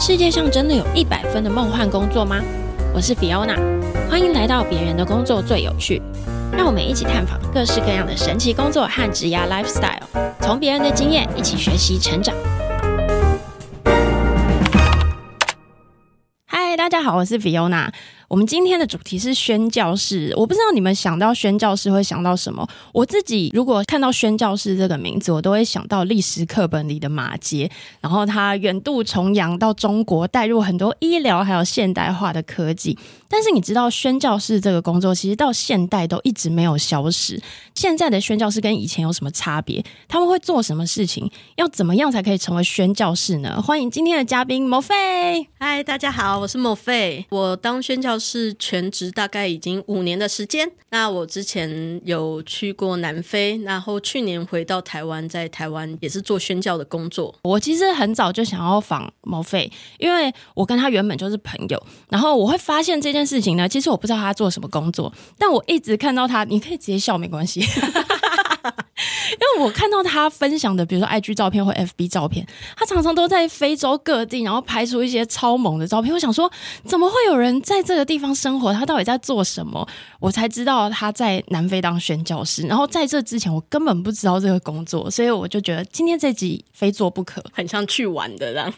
世界上真的有一百分的梦幻工作吗？我是 Fiona，欢迎来到别人的工作最有趣。让我们一起探访各式各样的神奇工作和职涯 lifestyle，从别人的经验一起学习成长。嗨，大家好，我是 Fiona。我们今天的主题是宣教士，我不知道你们想到宣教士会想到什么。我自己如果看到宣教士这个名字，我都会想到历史课本里的马杰，然后他远渡重洋到中国，带入很多医疗还有现代化的科技。但是你知道宣教士这个工作其实到现代都一直没有消失。现在的宣教士跟以前有什么差别？他们会做什么事情？要怎么样才可以成为宣教士呢？欢迎今天的嘉宾莫菲。嗨，大家好，我是莫菲，我当宣教是全职大概已经五年的时间。那我之前有去过南非，然后去年回到台湾，在台湾也是做宣教的工作。我其实很早就想要访毛菲，因为我跟他原本就是朋友。然后我会发现这件事情呢，其实我不知道他做什么工作，但我一直看到他，你可以直接笑没关系。因为我看到他分享的，比如说 IG 照片或 FB 照片，他常常都在非洲各地，然后拍出一些超猛的照片。我想说，怎么会有人在这个地方生活？他到底在做什么？我才知道他在南非当宣教师。然后在这之前，我根本不知道这个工作，所以我就觉得今天这集非做不可，很像去玩的这样。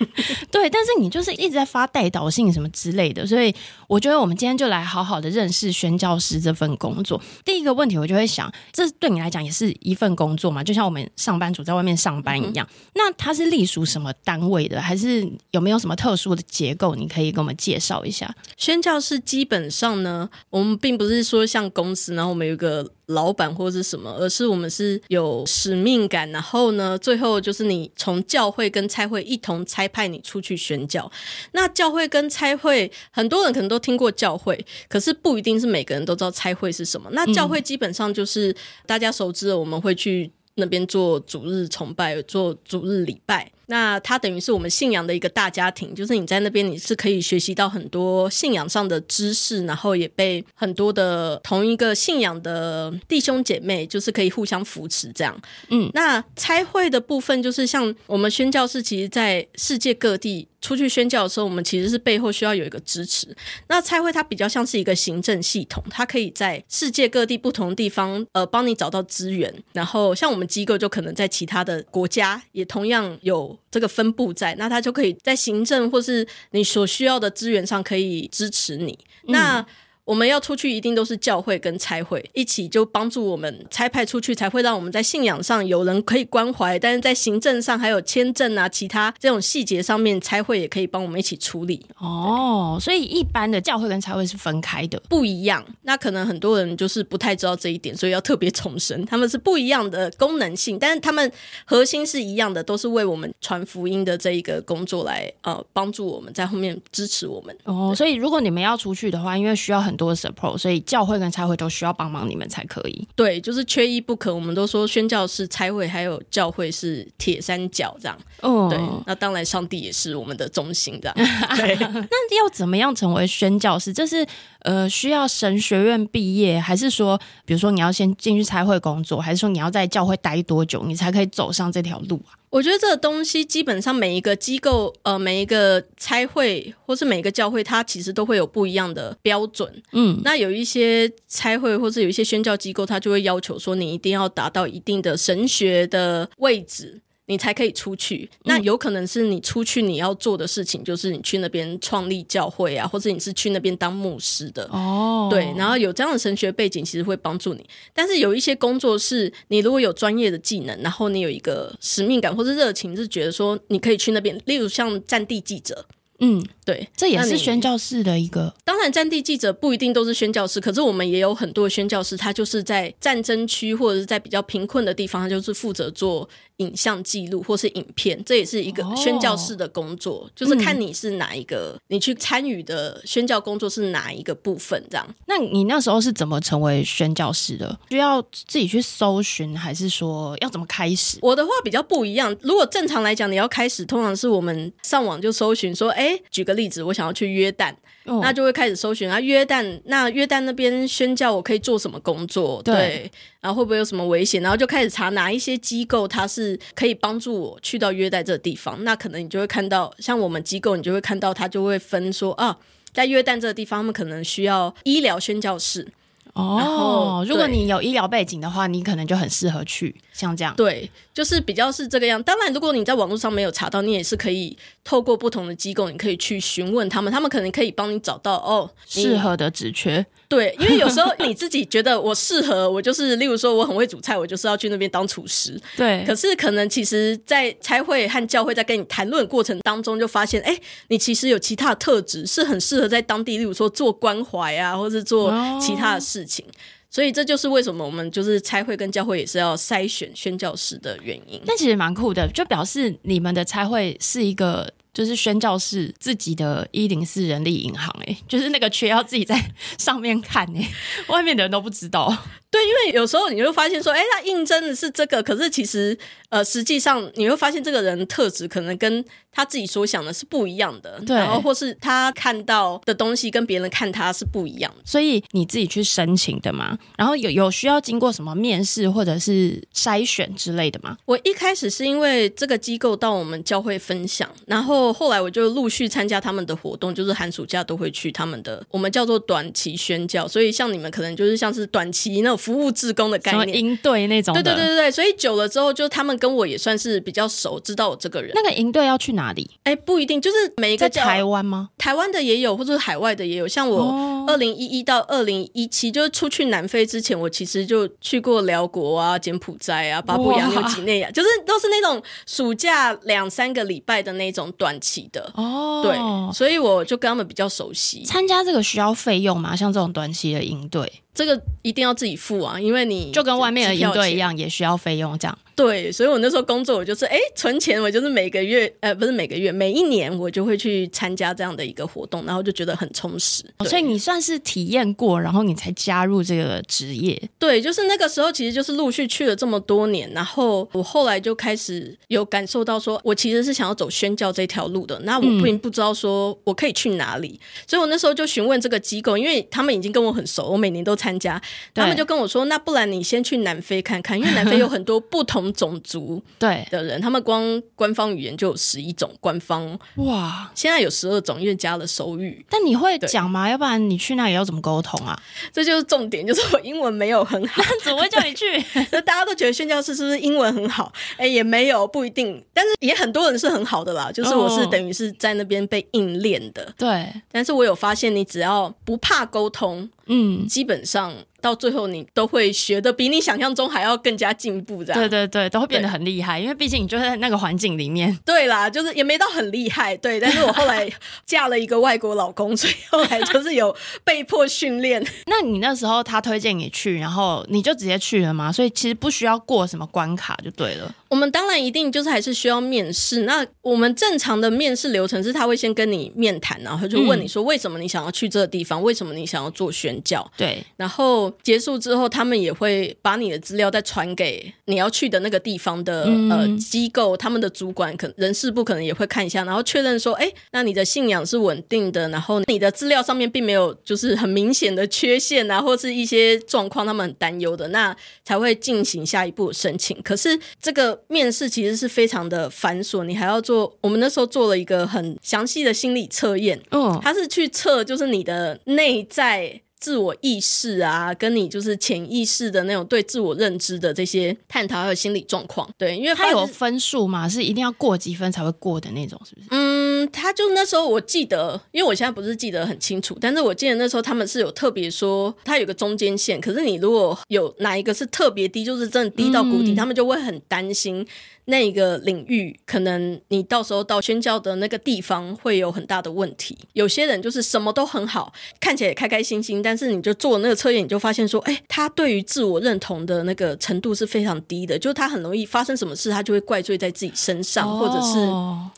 对，但是你就是一直在发代导信什么之类的，所以我觉得我们今天就来好好的认识宣教师这份工作。第一个问题，我就会想，这对你来讲也是一份工作嘛？就像我们上班族在外面上班一样。嗯、那它是隶属什么单位的？还是有没有什么特殊的结构？你可以给我们介绍一下。宣教是基本上呢，我们并不是说像公司，然后我们有个老板或者是什么，而是我们是有使命感。然后呢，最后就是你从教会跟差会一同差派你出去宣教。那教会跟差会，很多人可能都听过教会，可是不一定是每个人都知道差会是什么。那教会基本上就是大家熟知的，我们会去。那边做主日崇拜，做主日礼拜，那它等于是我们信仰的一个大家庭。就是你在那边，你是可以学习到很多信仰上的知识，然后也被很多的同一个信仰的弟兄姐妹，就是可以互相扶持这样。嗯，那差会的部分，就是像我们宣教士，其实在世界各地。出去宣教的时候，我们其实是背后需要有一个支持。那差会它比较像是一个行政系统，它可以在世界各地不同的地方，呃，帮你找到资源。然后像我们机构就可能在其他的国家也同样有这个分布在，那他就可以在行政或是你所需要的资源上可以支持你。嗯、那我们要出去，一定都是教会跟差会一起，就帮助我们差派出去，才会让我们在信仰上有人可以关怀。但是在行政上还有签证啊，其他这种细节上面，差会也可以帮我们一起处理。哦，所以一般的教会跟差会是分开的，不一样。那可能很多人就是不太知道这一点，所以要特别重申，他们是不一样的功能性，但是他们核心是一样的，都是为我们传福音的这一个工作来呃帮助我们在后面支持我们。哦，所以如果你们要出去的话，因为需要很。很多 support，所以教会跟差会都需要帮忙，你们才可以。对，就是缺一不可。我们都说宣教是、差会还有教会是铁三角这样。哦，对，那当然上帝也是我们的中心这样。对，那要怎么样成为宣教士？这是呃需要神学院毕业，还是说，比如说你要先进去差会工作，还是说你要在教会待多久，你才可以走上这条路啊？我觉得这个东西基本上每一个机构，呃，每一个差会或是每一个教会，它其实都会有不一样的标准。嗯，那有一些差会或是有一些宣教机构，它就会要求说，你一定要达到一定的神学的位置。你才可以出去，那有可能是你出去你要做的事情，就是你去那边创立教会啊，或者你是去那边当牧师的哦。对，然后有这样的神学背景，其实会帮助你。但是有一些工作是，你如果有专业的技能，然后你有一个使命感或者热情，是觉得说你可以去那边，例如像战地记者。嗯，对，这也是宣教士的一个。当然，战地记者不一定都是宣教士，可是我们也有很多宣教士，他就是在战争区或者是在比较贫困的地方，他就是负责做影像记录或是影片，这也是一个宣教士的工作，哦、就是看你是哪一个，嗯、你去参与的宣教工作是哪一个部分这样。那你那时候是怎么成为宣教师的？需要自己去搜寻，还是说要怎么开始？我的话比较不一样。如果正常来讲，你要开始，通常是我们上网就搜寻说，哎。举个例子，我想要去约旦。哦、那就会开始搜寻啊，约旦那约旦那边宣教，我可以做什么工作？对，对，然后会不会有什么危险？然后就开始查哪一些机构，它是可以帮助我去到约旦这个地方。那可能你就会看到，像我们机构，你就会看到它就会分说啊，在约旦这个地方，他们可能需要医疗宣教士。哦，如果你有医疗背景的话，你可能就很适合去像这样。对，就是比较是这个样。当然，如果你在网络上没有查到，你也是可以透过不同的机构，你可以去询问他们，他们可能可以帮你找到哦适合的职缺。对，因为有时候你自己觉得我适合，我就是例如说我很会煮菜，我就是要去那边当厨师。对，可是可能其实，在差会和教会在跟你谈论过程当中，就发现，哎，你其实有其他的特质是很适合在当地，例如说做关怀啊，或是做其他的事事情。所以这就是为什么我们就是差会跟教会也是要筛选宣教师的原因。但其实蛮酷的，就表示你们的差会是一个。就是宣教士自己的一零四人力银行，哎，就是那个缺要自己在上面看，哎，外面的人都不知道。对，因为有时候你会发现说，哎，他应征的是这个，可是其实，呃，实际上你会发现这个人特质可能跟他自己所想的是不一样的，对，然后或是他看到的东西跟别人看他是不一样的，所以你自己去申请的嘛，然后有有需要经过什么面试或者是筛选之类的吗？我一开始是因为这个机构到我们教会分享，然后后来我就陆续参加他们的活动，就是寒暑假都会去他们的，我们叫做短期宣教，所以像你们可能就是像是短期那种。服务志工的概念，营队那种，对对对对对，所以久了之后，就他们跟我也算是比较熟，知道我这个人。那个营队要去哪里？哎，不一定，就是每一个在台湾吗？台湾的也有，或者是海外的也有。像我二零一一到二零一七，就是出去南非之前，我其实就去过辽国啊、柬埔寨啊、巴布亚纽几内亚，就是都是那种暑假两三个礼拜的那种短期的。哦，对，所以我就跟他们比较熟悉。参加这个需要费用吗？像这种短期的营队？这个一定要自己付啊，因为你就跟外面的营队一样，也需要费用这样。对，所以我那时候工作，我就是哎存钱，我就是每个月，呃，不是每个月，每一年我就会去参加这样的一个活动，然后就觉得很充实。所以你算是体验过，然后你才加入这个职业。对，就是那个时候，其实就是陆续去了这么多年，然后我后来就开始有感受到，说我其实是想要走宣教这条路的。那我并不知道说我可以去哪里，嗯、所以我那时候就询问这个机构，因为他们已经跟我很熟，我每年都参加，他们就跟我说，那不然你先去南非看看，因为南非有很多 不同。种族对的人，他们光官方语言就有十一种，官方哇，现在有十二种，因为加了手语。但你会讲吗？要不然你去那里要怎么沟通啊？这就是重点，就是我英文没有很好，怎么会叫你去？那大家都觉得宣教士是不是英文很好？哎，也没有，不一定。但是也很多人是很好的啦，就是我是等于是在那边被硬练的。对，但是我有发现，你只要不怕沟通，嗯，基本上。到最后，你都会学的比你想象中还要更加进步，这样。对对对，都会变得很厉害，因为毕竟你就在那个环境里面。对啦，就是也没到很厉害，对。但是我后来嫁了一个外国老公，所以后来就是有被迫训练。那你那时候他推荐你去，然后你就直接去了吗？所以其实不需要过什么关卡就对了。我们当然一定就是还是需要面试。那我们正常的面试流程是，他会先跟你面谈，然后就问你说为什么你想要去这个地方，为什么你想要做宣教？对，然后。结束之后，他们也会把你的资料再传给你要去的那个地方的、嗯、呃机构，他们的主管可人事部可能也会看一下，然后确认说，哎，那你的信仰是稳定的，然后你的资料上面并没有就是很明显的缺陷啊，或是一些状况他们很担忧的，那才会进行下一步申请。可是这个面试其实是非常的繁琐，你还要做，我们那时候做了一个很详细的心理测验，哦，它是去测就是你的内在。自我意识啊，跟你就是潜意识的那种对自我认知的这些探讨，还有心理状况，对，因为它有分数嘛，是一定要过几分才会过的那种，是不是？嗯，他就那时候我记得，因为我现在不是记得很清楚，但是我记得那时候他们是有特别说，他有个中间线，可是你如果有哪一个是特别低，就是真的低到谷底，嗯、他们就会很担心。那个领域，可能你到时候到宣教的那个地方会有很大的问题。有些人就是什么都很好，看起来也开开心心，但是你就做那个测验，你就发现说，哎，他对于自我认同的那个程度是非常低的，就是他很容易发生什么事，他就会怪罪在自己身上，哦、或者是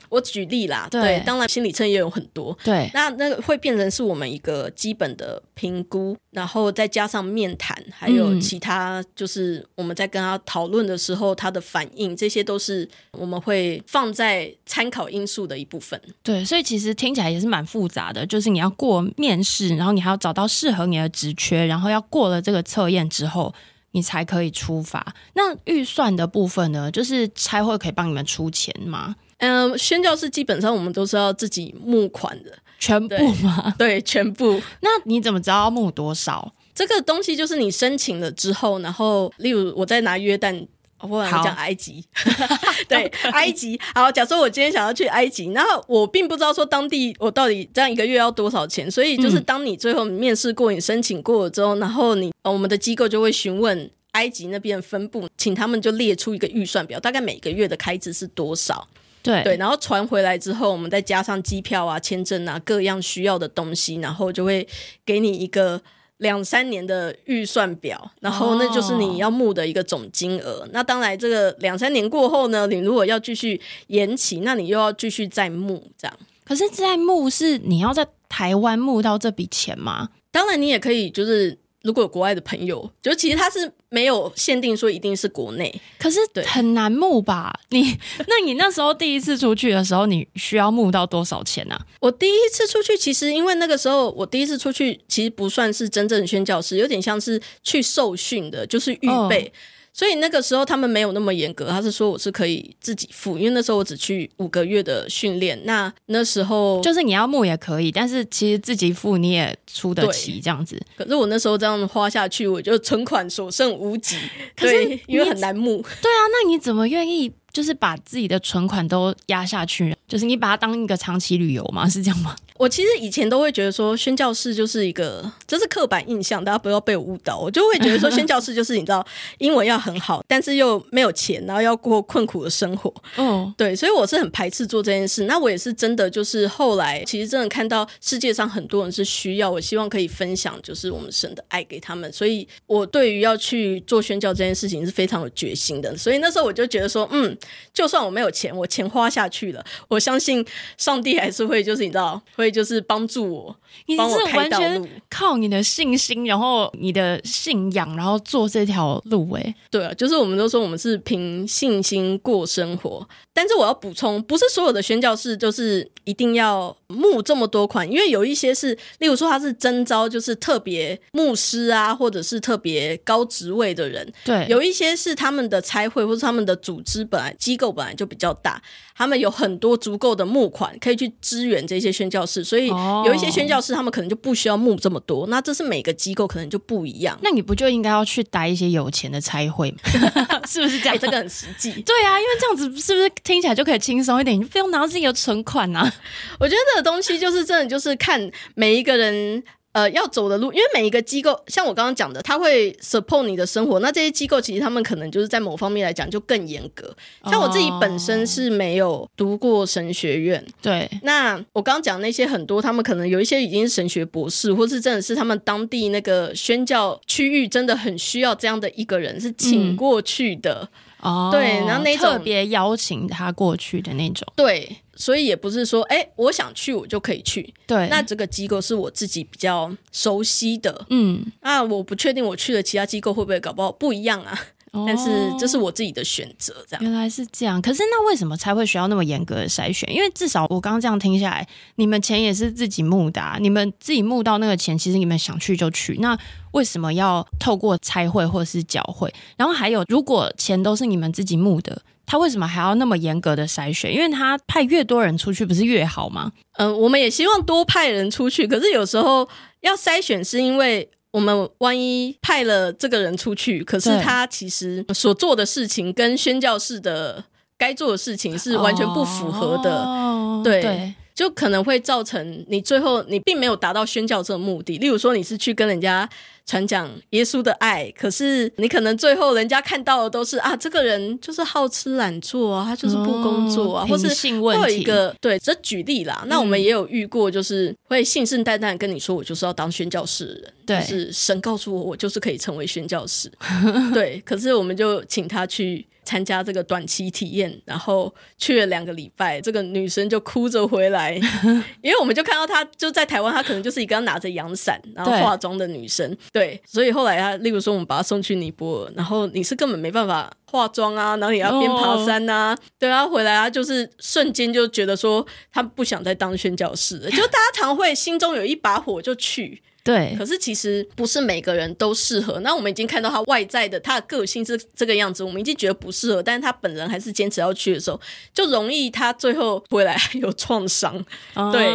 我举例啦，对，对，当然心理测验也有很多，对，那那个会变成是我们一个基本的评估，然后再加上面谈，还有其他就是我们在跟他讨论的时候，他的反应，这些都是我们会放在参考因素的一部分。对，所以其实听起来也是蛮复杂的，就是你要过面试，然后你还要找到适合你的职缺，然后要过了这个测验之后，你才可以出发。那预算的部分呢？就是差会可以帮你们出钱吗？嗯，宣教师基本上我们都是要自己募款的，全部吗？对，对，全部。那你怎么知道要募多少？这个东西就是你申请了之后，然后例如我在拿约旦，或者讲埃及，对，埃及。好，假设我今天想要去埃及，然后我并不知道说当地我到底这样一个月要多少钱，所以就是当你最后面试过、你申请过了之后，然后你我们的机构就会询问埃及那边分部，请他们就列出一个预算表，大概每个月的开支是多少。对。对，然后传回来之后，我们再加上机票啊、签证啊各样需要的东西，然后就会给你一个两三年的预算表，然后那就是你要募的一个总金额。哦、那当然，这个两三年过后呢，你如果要继续延期，那你又要继续再募这样。可是，在募是你要在台湾募到这笔钱吗？当然，你也可以就是。如果有国外的朋友，就其实他是没有限定说一定是国内，可是很难募吧？你 那你那时候第一次出去的时候，你需要募到多少钱呢、啊？我第一次出去，其实因为那个时候我第一次出去，其实不算是真正的宣教师，有点像是去受训的，就是预备。哦所以那个时候他们没有那么严格，他是说我是可以自己付，因为那时候我只去五个月的训练。那那时候就是你要募也可以，但是其实自己付你也出得起这样子。可是我那时候这样花下去，我就存款所剩无几。可是因为很难募。对啊，那你怎么愿意就是把自己的存款都压下去？就是你把它当一个长期旅游吗？是这样吗？我其实以前都会觉得说宣教士就是一个，这是刻板印象，大家不要被我误导。我就会觉得说宣教士就是你知道，英文要很好，但是又没有钱，然后要过困苦的生活。哦，对，所以我是很排斥做这件事。那我也是真的就是后来，其实真的看到世界上很多人是需要，我希望可以分享就是我们神的爱给他们。所以我对于要去做宣教这件事情是非常有决心的。所以那时候我就觉得说，嗯，就算我没有钱，我钱花下去了，我相信上帝还是会就是你知道会。所以就是帮助我，帮我开道路，靠你的信心，然后你的信仰，然后做这条路。哎，对啊，就是我们都说我们是凭信心过生活。但是我要补充，不是所有的宣教士就是一定要募这么多款，因为有一些是，例如说他是征招，就是特别牧师啊，或者是特别高职位的人。对，有一些是他们的差会或者他们的组织本来机构本来就比较大，他们有很多足够的募款可以去支援这些宣教士。所以有一些宣教士，他们可能就不需要募这么多。那这是每个机构可能就不一样。那你不就应该要去待一些有钱的差会吗？是不是这样？欸，这个很实际。对啊，因为这样子是不是听起来就可以轻松一点？你不用拿自己的存款啊。我觉得这个东西就是真的，就是看每一个人。呃，要走的路，因为每一个机构，像我刚刚讲的，他会 support 你的生活。那这些机构其实他们可能就是在某方面来讲就更严格。像我自己本身是没有读过神学院，对。那我刚刚讲那些很多，他们可能有一些已经是神学博士，或是真的是他们当地那个宣教区域真的很需要这样的一个人，是请过去的。哦、嗯，对，然后那种特别邀请他过去的那种，对。所以也不是说，哎、欸，我想去我就可以去。对，那这个机构是我自己比较熟悉的。嗯，那我不确定我去了其他机构会不会搞不好不一样啊。哦、但是这是我自己的选择，这样。原来是这样。可是那为什么才会需要那么严格的筛选？因为至少我刚刚这样听下来，你们钱也是自己募的、啊，你们自己募到那个钱，其实你们想去就去。那为什么要透过拆会或者是缴会？然后还有，如果钱都是你们自己募的？他为什么还要那么严格的筛选？因为他派越多人出去，不是越好吗？嗯、呃，我们也希望多派人出去，可是有时候要筛选，是因为我们万一派了这个人出去，可是他其实所做的事情跟宣教士的该做的事情是完全不符合的，哦、对。对就可能会造成你最后你并没有达到宣教这个目的。例如说，你是去跟人家传讲耶稣的爱，可是你可能最后人家看到的都是啊，这个人就是好吃懒做啊，他就是不工作啊，哦、或是会有一个对，这举例啦。那我们也有遇过，就是会信誓旦旦跟你说，我就是要当宣教士的人，对，就是神告诉我，我就是可以成为宣教士。对，可是我们就请他去。参加这个短期体验，然后去了两个礼拜，这个女生就哭着回来，因为我们就看到她就在台湾，她可能就是一个拿着阳伞然后化妆的女生，对，对，所以后来她，例如说我们把她送去尼泊尔，然后你是根本没办法化妆啊，然后也要边爬山啊，oh. 对啊，回来啊，就是瞬间就觉得说她不想再当宣教士了，就大家常会心中有一把火就去。对，可是其实不是每个人都适合。那我们已经看到他外在的他的个性是这个样子，我们已经觉得不适合。但是他本人还是坚持要去的时候，就容易他最后回来有创伤，哦、对，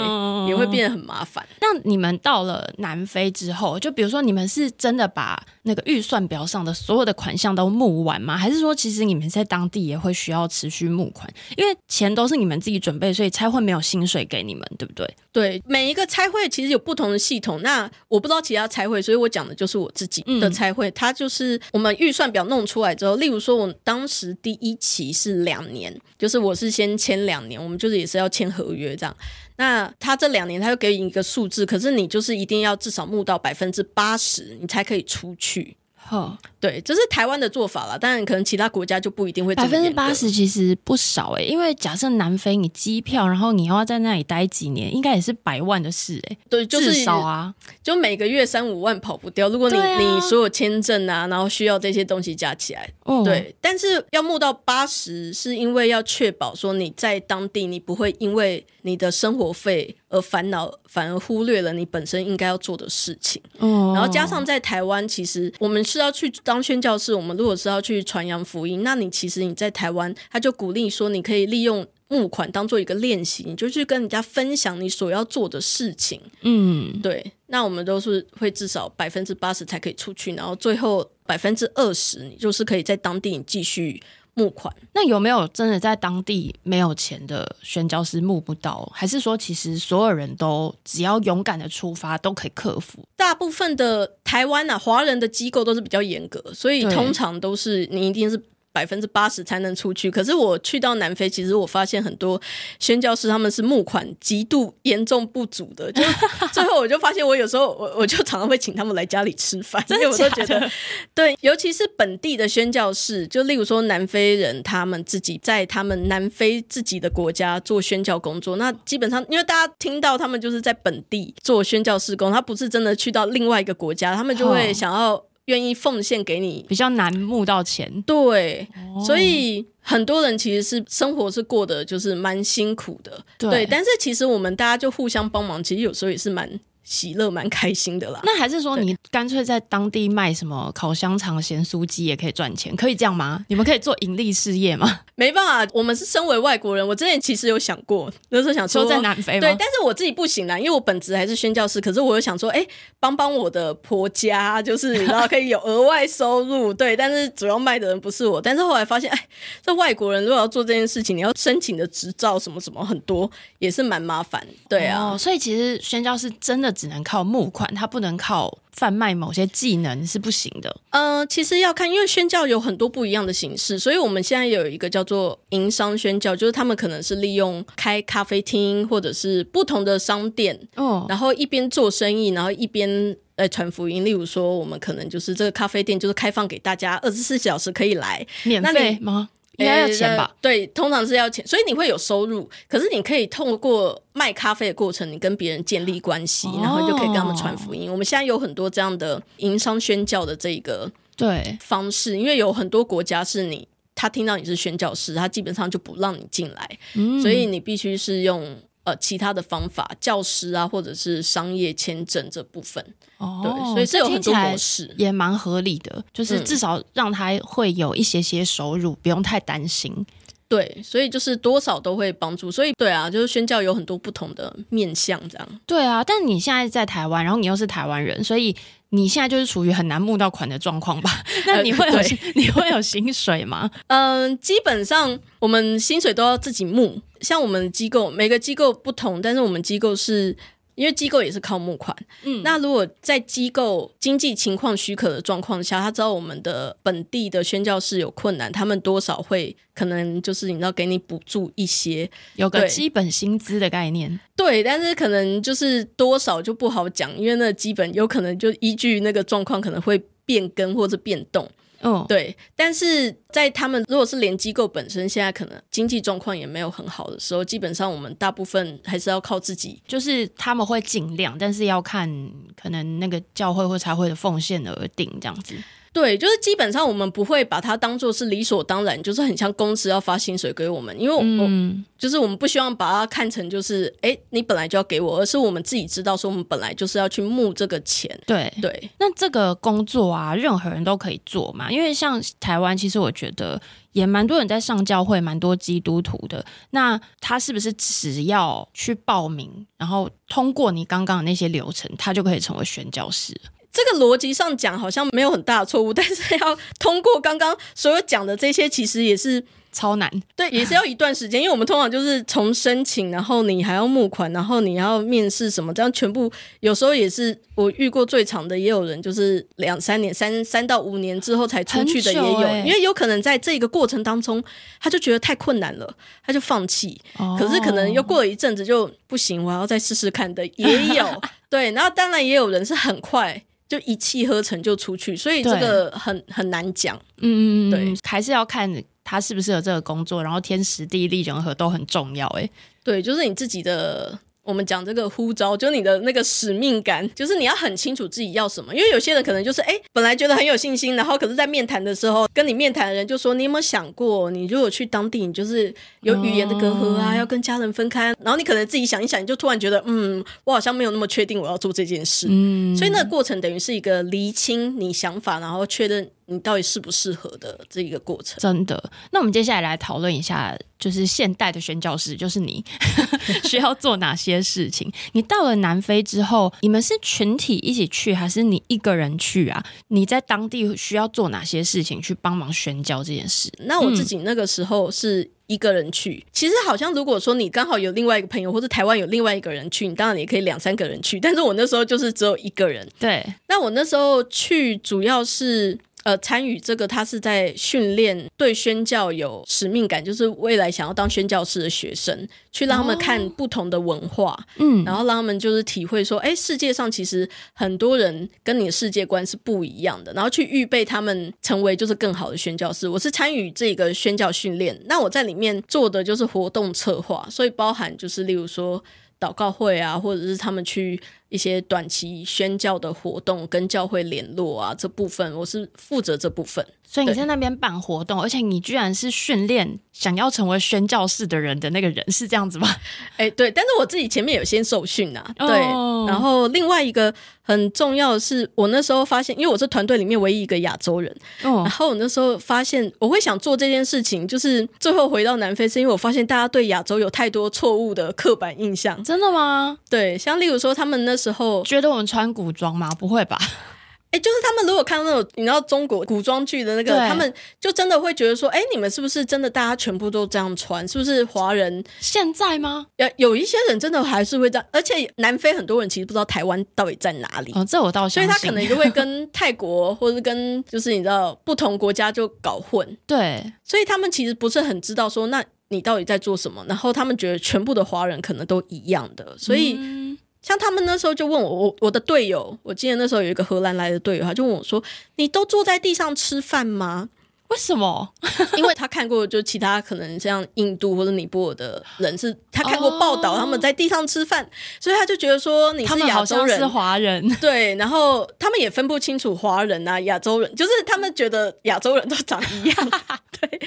也会变得很麻烦。那你们到了南非之后，就比如说你们是真的把那个预算表上的所有的款项都募完吗？还是说其实你们在当地也会需要持续募款？因为钱都是你们自己准备，所以差会没有薪水给你们，对不对？对，每一个差会其实有不同的系统。那我不知道其他差会，所以我讲的就是我自己的差会。嗯、它就是我们预算表弄出来之后，例如说，我当时第一期是两年，就是我是先签两年，我们就是也是要签合约这样。那他这两年他就给你一个数字，可是你就是一定要至少募到百分之八十，你才可以出去。哦，对，这是台湾的做法啦。当然，可能其他国家就不一定会。百分之八十其实不少哎、欸，因为假设南非你机票，然后你要在那里待几年，应该也是百万的事哎、欸。对，就是至少啊，就每个月三五万跑不掉。如果你、啊、你所有签证啊，然后需要这些东西加起来，嗯、对。但是要募到八十，是因为要确保说你在当地你不会因为你的生活费。而烦恼，反而忽略了你本身应该要做的事情。哦，然后加上在台湾，其实我们是要去当宣教士。我们如果是要去传扬福音，那你其实你在台湾，他就鼓励说，你可以利用募款当做一个练习，你就去跟人家分享你所要做的事情。嗯，对。那我们都是会至少百分之八十才可以出去，然后最后百分之二十，你就是可以在当地继续。募款，那有没有真的在当地没有钱的宣教师募不到？还是说其实所有人都只要勇敢的出发都可以克服？大部分的台湾啊，华人的机构都是比较严格，所以通常都是你一定是。百分之八十才能出去，可是我去到南非，其实我发现很多宣教士他们是募款极度严重不足的，就 最后我就发现，我有时候我我就常常会请他们来家里吃饭，因为我都觉得，对，尤其是本地的宣教士，就例如说南非人，他们自己在他们南非自己的国家做宣教工作，那基本上因为大家听到他们就是在本地做宣教事工，他不是真的去到另外一个国家，他们就会想要。愿意奉献给你，比较难募到钱，对，哦、所以很多人其实是生活是过得就是蛮辛苦的，对，对。但是其实我们大家就互相帮忙，其实有时候也是蛮。喜乐蛮开心的啦，那还是说你干脆在当地卖什么烤香肠、咸酥鸡也可以赚钱，可以这样吗？你们可以做盈利事业吗？没办法，我们是身为外国人，我之前其实有想过，那时候想说，说在南非吗？对，但是我自己不行啦，因为我本职还是宣教师，可是我又想说，哎、欸，帮帮我的婆家，就是然后可以有额外收入，对，但是主要卖的人不是我，但是后来发现，哎，这外国人如果要做这件事情，你要申请的执照什么什么很多，也是蛮麻烦，对啊、哦，所以其实宣教士真的。只能靠募款，它不能靠贩卖某些技能是不行的。呃，其实要看，因为宣教有很多不一样的形式，所以我们现在有一个叫做营商宣教，就是他们可能是利用开咖啡厅或者是不同的商店，哦，然后一边做生意，然后一边来传福音。例如说，我们可能就是这个咖啡店就是开放给大家二十四小时可以来，免费吗？应该要钱吧？对，通常是要钱，所以你会有收入。可是你可以透过卖咖啡的过程，你跟别人建立关系，然后就可以跟他们传福音。哦、我们现在有很多这样的营商宣教的这个对方式，因为有很多国家是你他听到你是宣教师，他基本上就不让你进来，嗯、所以你必须是用。呃，其他的方法，教师啊，或者是商业签证这部分，哦，对，所以这有很多模式，也蛮合理的，就是至少让他会有一些些收入，嗯、不用太担心。对，所以就是多少都会帮助，所以对啊，就是宣教有很多不同的面向，这样。对啊，但你现在在台湾，然后你又是台湾人，所以你现在就是处于很难募到款的状况吧？那你会有、呃、你会有薪水吗？嗯、呃，基本上我们薪水都要自己募，像我们机构每个机构不同，但是我们机构是。因为机构也是靠募款，嗯，那如果在机构经济情况许可的状况下，他知道我们的本地的宣教士有困难，他们多少会可能就是你知道给你补助一些，有个基本薪资的概念，对，但是可能就是多少就不好讲，因为那基本有可能就依据那个状况可能会变更或者变动。嗯，对。但是在他们如果是连机构本身现在可能经济状况也没有很好的时候，基本上我们大部分还是要靠自己。就是他们会尽量，但是要看可能那个教会或财会的奉献而定这样子。对，就是基本上我们不会把它当做是理所当然，就是很像公司要发薪水给我们，因为我、嗯、就是我们不希望把它看成就是哎，你本来就要给我，而是我们自己知道说我们本来就是要去募这个钱。对对，那这个工作啊，任何人都可以做嘛，因为像台湾，其实我觉得也蛮多人在上教会，蛮多基督徒的。那他是不是只要去报名，然后通过你刚刚的那些流程，他就可以成为宣教士？这个逻辑上讲好像没有很大的错误，但是要通过刚刚所有讲的这些，其实也是超难。对，也是要一段时间，因为我们通常就是从申请，然后你还要募款，然后你要面试什么，这样全部有时候也是我遇过最长的，也有人就是两三年、三三到五年之后才出去的也有，欸、因为有可能在这个过程当中，他就觉得太困难了，他就放弃。哦、可是可能又过了一阵子就不行，我要再试试看的也有。对，然后当然也有人是很快。就一气呵成就出去，所以这个很很难讲。嗯，对，还是要看他适不适合这个工作，然后天时地利人和都很重要。哎，对，就是你自己的。我们讲这个呼召，就你的那个使命感，就是你要很清楚自己要什么。因为有些人可能就是哎，本来觉得很有信心，然后可是在面谈的时候，跟你面谈的人就说：“你有没有想过，你如果去当地，你就是有语言的隔阂啊，要跟家人分开。”然后你可能自己想一想，你就突然觉得，嗯，我好像没有那么确定我要做这件事。嗯，所以那个过程等于是一个厘清你想法，然后确认。你到底适不适合的这一个过程？真的。那我们接下来来讨论一下，就是现代的宣教士，就是你 需要做哪些事情？你到了南非之后，你们是群体一起去，还是你一个人去啊？你在当地需要做哪些事情去帮忙宣教这件事？那我自己那个时候是一个人去。嗯、其实好像如果说你刚好有另外一个朋友，或者台湾有另外一个人去，你当然也可以两三个人去。但是我那时候就是只有一个人。对。那我那时候去主要是。呃，参与这个，他是在训练对宣教有使命感，就是未来想要当宣教师的学生，去让他们看不同的文化，嗯，然后让他们就是体会说，哎，世界上其实很多人跟你的世界观是不一样的，然后去预备他们成为就是更好的宣教师。我是参与这个宣教训练，那我在里面做的就是活动策划，所以包含就是例如说祷告会啊，或者是他们去。一些短期宣教的活动跟教会联络啊，这部分我是负责这部分。所以你在那边办活动，而且你居然是训练想要成为宣教士的人的那个人，是这样子吗？哎、欸，对。但是我自己前面有先受训啊，对。Oh. 然后另外一个很重要的是，我那时候发现，因为我是团队里面唯一一个亚洲人，oh. 然后我那时候发现，我会想做这件事情，就是最后回到南非，是因为我发现大家对亚洲有太多错误的刻板印象。真的吗？对，像例如说他们那。时候觉得我们穿古装吗？不会吧？哎、欸，就是他们如果看到那种你知道中国古装剧的那个，他们就真的会觉得说，哎、欸，你们是不是真的大家全部都这样穿？是不是华人？现在吗？有有一些人真的还是会这样，而且南非很多人其实不知道台湾到底在哪里。哦，这我倒相信。所以他可能就会跟泰国或者是跟就是你知道不同国家就搞混。对，所以他们其实不是很知道说，那你到底在做什么？然后他们觉得全部的华人可能都一样的，所以。嗯像他们那时候就问我，我我的队友，我记得那时候有一个荷兰来的队友，他就问我说：“你都坐在地上吃饭吗？为什么？”因为他看过，就其他可能像印度或者尼泊尔的人是，他看过报道他们在地上吃饭，所以他就觉得说你是亚洲人，是华人，对，然后他们也分不清楚华人啊、亚洲人，就是他们觉得亚洲人都长一样。对，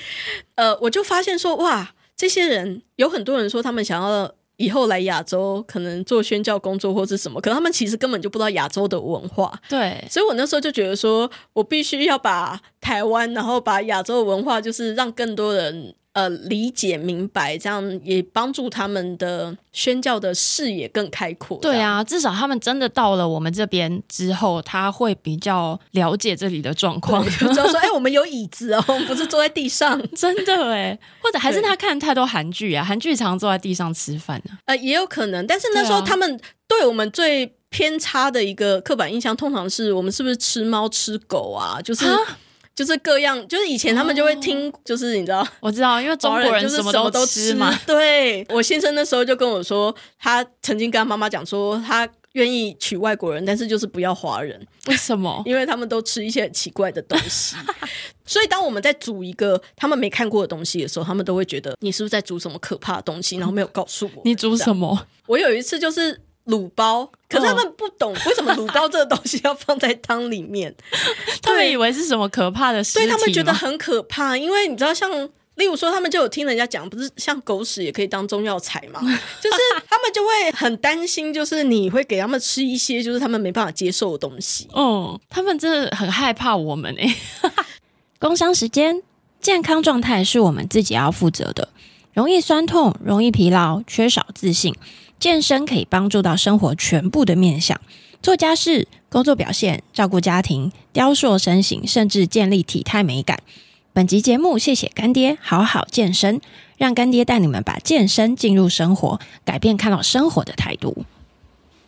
呃，我就发现说，哇，这些人有很多人说他们想要。以后来亚洲可能做宣教工作或是什么，可能他们其实根本就不知道亚洲的文化。对，所以我那时候就觉得说，我必须要把台湾，然后把亚洲的文化，就是让更多人。呃，理解明白，这样也帮助他们的宣教的视野更开阔。对啊，至少他们真的到了我们这边之后，他会比较了解这里的状况，就说，哎、欸，我们有椅子哦，我 们不是坐在地上，真的哎。或者还是他看太多韩剧啊，韩剧常坐在地上吃饭呢、啊。呃，也有可能，但是那时候他们对我们最偏差的一个刻板印象，通常是我们是不是吃猫吃狗啊？就是。就是各样，就是以前他们就会听，哦、就是你知道，我知道，因为中国人什么都吃嘛。对，我先生那时候就跟我说，他曾经跟他妈妈讲说，他愿意娶外国人，但是就是不要华人。为什么？因为他们都吃一些很奇怪的东西。所以当我们在煮一个他们没看过的东西的时候，他们都会觉得你是不是在煮什么可怕的东西，然后没有告诉我。你煮什么？我有一次就是卤包，可是他们不懂为什么卤包这个东西要放在汤里面，他们以为是什么可怕的事情，所以他们觉得很可怕。因为你知道像。例如说，他们就有听人家讲，不是像狗屎也可以当中药材嘛？就是他们就会很担心，就是你会给他们吃一些就是他们没办法接受的东西。哦，他们真的很害怕我们哎。工伤时间，健康状态是我们自己要负责的。容易酸痛、容易疲劳、缺少自信，健身可以帮助到生活全部的面向，做家事、工作表现、照顾家庭、雕塑身形，甚至建立体态美感。本集节目，谢谢干爹好好健身，让干爹带你们把健身进入生活，改变看到生活的态度。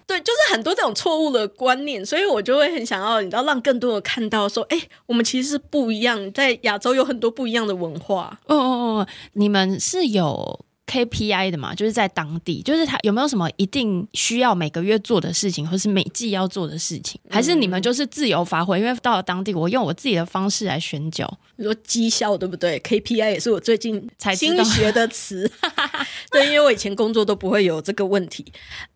对，就是很多这种错误的观念，所以我就会很想要，你知道，让更多人看到说，哎，我们其实是不一样，在亚洲有很多不一样的文化。哦哦哦，你们是有。KPI 的嘛，就是在当地，就是他有没有什么一定需要每个月做的事情，或是每季要做的事情，还是你们就是自由发挥？因为到了当地，我用我自己的方式来宣教，你说绩效，对不对？KPI 也是我最近 才新学的词，对，因为我以前工作都不会有这个问题。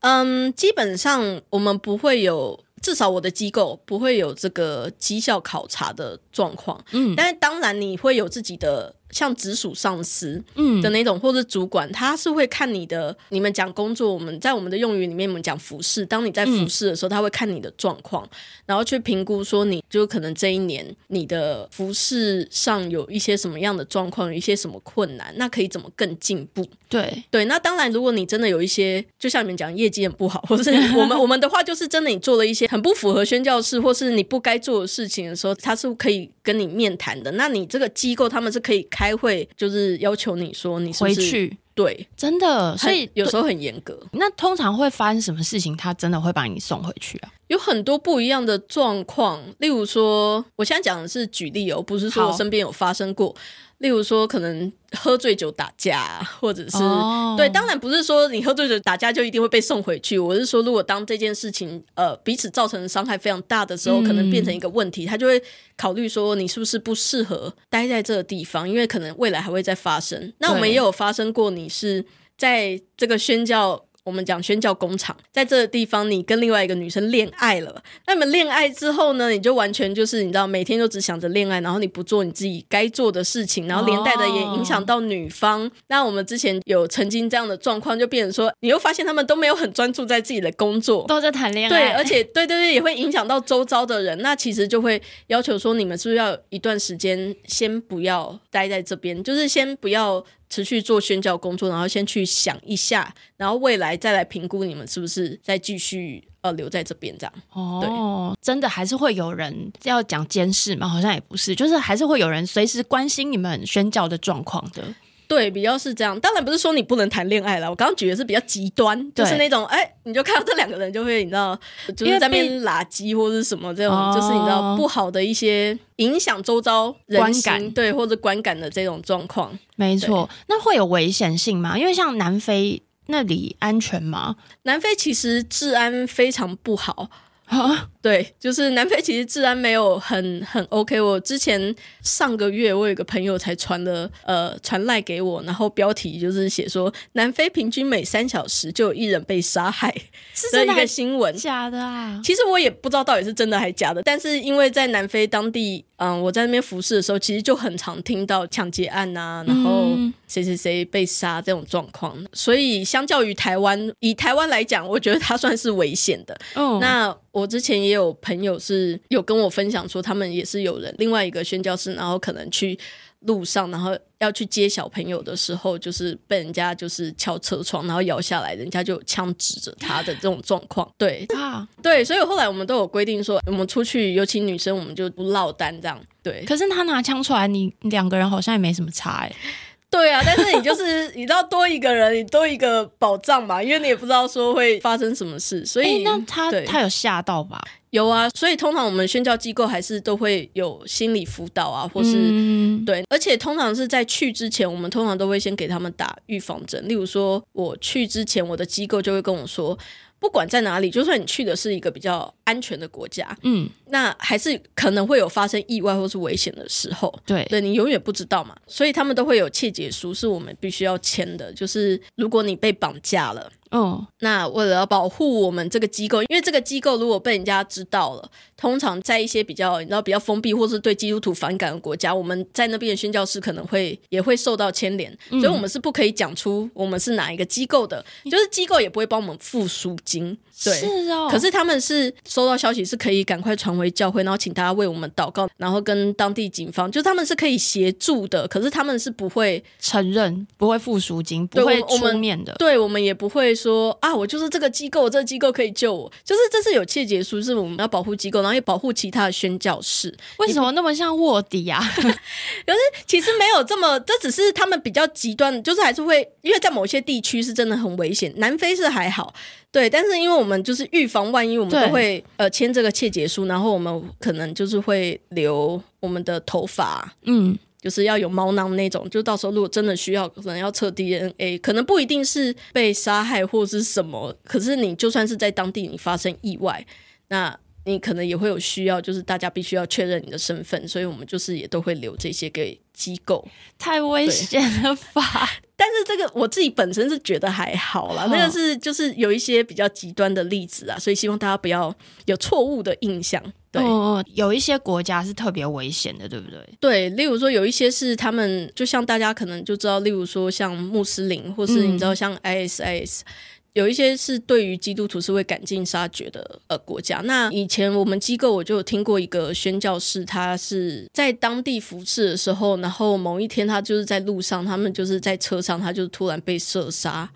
嗯，基本上我们不会有。至少我的机构不会有这个绩效考察的状况，嗯，但是当然你会有自己的像直属上司，嗯的那种，或者主管，他是会看你的。你们讲工作，我们在我们的用语里面，我们讲服饰。当你在服饰的时候，他会看你的状况，然后去评估说，你就可能这一年你的服饰上有一些什么样的状况，有一些什么困难，那可以怎么更进步？对对，那当然，如果你真的有一些，就像你们讲业绩很不好，或是我们我们的话，就是真的你做了一些很不符合宣教士，或是你不该做的事情的时候，他是可以跟你面谈的。那你这个机构他们是可以开会，就是要求你说你回去。对，真的，所以有时候很严格。那通常会发生什么事情？他真的会把你送回去啊？有很多不一样的状况，例如说，我现在讲的是举例哦，不是说我身边有发生过。例如说，可能喝醉酒打架，或者是、oh. 对，当然不是说你喝醉酒打架就一定会被送回去。我是说，如果当这件事情呃彼此造成的伤害非常大的时候，嗯、可能变成一个问题，他就会考虑说你是不是不适合待在这个地方，因为可能未来还会再发生。那我们也有发生过，你是在这个宣教。我们讲宣教工厂，在这个地方，你跟另外一个女生恋爱了。那么恋爱之后呢，你就完全就是你知道，每天都只想着恋爱，然后你不做你自己该做的事情，然后连带的也影响到女方。那我们之前有曾经这样的状况，就变成说，你又发现他们都没有很专注在自己的工作，都在谈恋爱。对，而且对对对，也会影响到周遭的人。那其实就会要求说，你们是不是要一段时间先不要待在这边，就是先不要。持续做宣教工作，然后先去想一下，然后未来再来评估你们是不是再继续呃留在这边这样。哦，对，真的还是会有人要讲监视吗？好像也不是，就是还是会有人随时关心你们宣教的状况的。对，比较是这样。当然不是说你不能谈恋爱了，我刚刚举的是比较极端，就是那种哎，你就看到这两个人就会你知道，就是在那边垃圾或者是什么这种，就是你知道不好的一些影响周遭人观感，对，或者观感的这种状况。没错，那会有危险性吗？因为像南非那里安全吗？南非其实治安非常不好。啊，对，就是南非其实治安没有很很 OK。我之前上个月我有个朋友才传了呃传赖给我，然后标题就是写说南非平均每三小时就有一人被杀害，是这一个新闻，假的啊？其实我也不知道到底是真的还是假的，但是因为在南非当地。嗯，我在那边服侍的时候，其实就很常听到抢劫案啊，然后谁谁谁被杀这种状况。所以，相较于台湾，以台湾来讲，我觉得它算是危险的。哦，那我之前也有朋友是有跟我分享说，他们也是有人另外一个宣教师，然后可能去。路上，然后要去接小朋友的时候，就是被人家就是敲车窗，然后摇下来，人家就枪指着他的这种状况。对啊，对，所以后来我们都有规定说，我们出去，尤其女生，我们就不落单这样。对，可是他拿枪出来，你两个人好像也没什么差哎。对啊，但是你就是 你知道多一个人，你多一个保障嘛，因为你也不知道说会发生什么事，所以那他他有吓到吧？有啊，所以通常我们宣教机构还是都会有心理辅导啊，或是、嗯、对，而且通常是在去之前，我们通常都会先给他们打预防针。例如说，我去之前，我的机构就会跟我说，不管在哪里，就算你去的是一个比较安全的国家，嗯，那还是可能会有发生意外或是危险的时候。对，对你永远不知道嘛，所以他们都会有切结书，是我们必须要签的。就是如果你被绑架了。哦，那为了要保护我们这个机构，因为这个机构如果被人家知道了，通常在一些比较你知道比较封闭或是对基督徒反感的国家，我们在那边的宣教师可能会也会受到牵连，所以我们是不可以讲出我们是哪一个机构的，嗯、就是机构也不会帮我们付赎金。对，是哦。可是他们是收到消息是可以赶快传回教会，然后请大家为我们祷告，然后跟当地警方，就他们是可以协助的。可是他们是不会承认，不会付赎金，不会出面的。对，我们也不会说啊，我就是这个机构，这个机构可以救我。就是这是有切结书，是我们要保护机构，然后也保护其他的宣教士。为什么那么像卧底啊？可是其实没有这么，这只是他们比较极端，就是还是会，因为在某些地区是真的很危险。南非是还好。对，但是因为我们就是预防万一，我们都会呃签这个切结书，然后我们可能就是会留我们的头发，嗯，就是要有毛囊那种，就到时候如果真的需要，可能要测 DNA，可能不一定是被杀害或是什么，可是你就算是在当地你发生意外，那你可能也会有需要，就是大家必须要确认你的身份，所以我们就是也都会留这些给机构。太危险了吧？但是这个我自己本身是觉得还好啦，那个是就是有一些比较极端的例子啊，所以希望大家不要有错误的印象。对，哦，有一些国家是特别危险的，对不对？对，例如说有一些是他们，就像大家可能就知道，例如说像穆斯林，或是你知道像 ISIS。有一些是对于基督徒是会赶尽杀绝的呃国家。那以前我们机构我就有听过一个宣教士，他是在当地服侍的时候，然后某一天他就是在路上，他们就是在车上，他就突然被射杀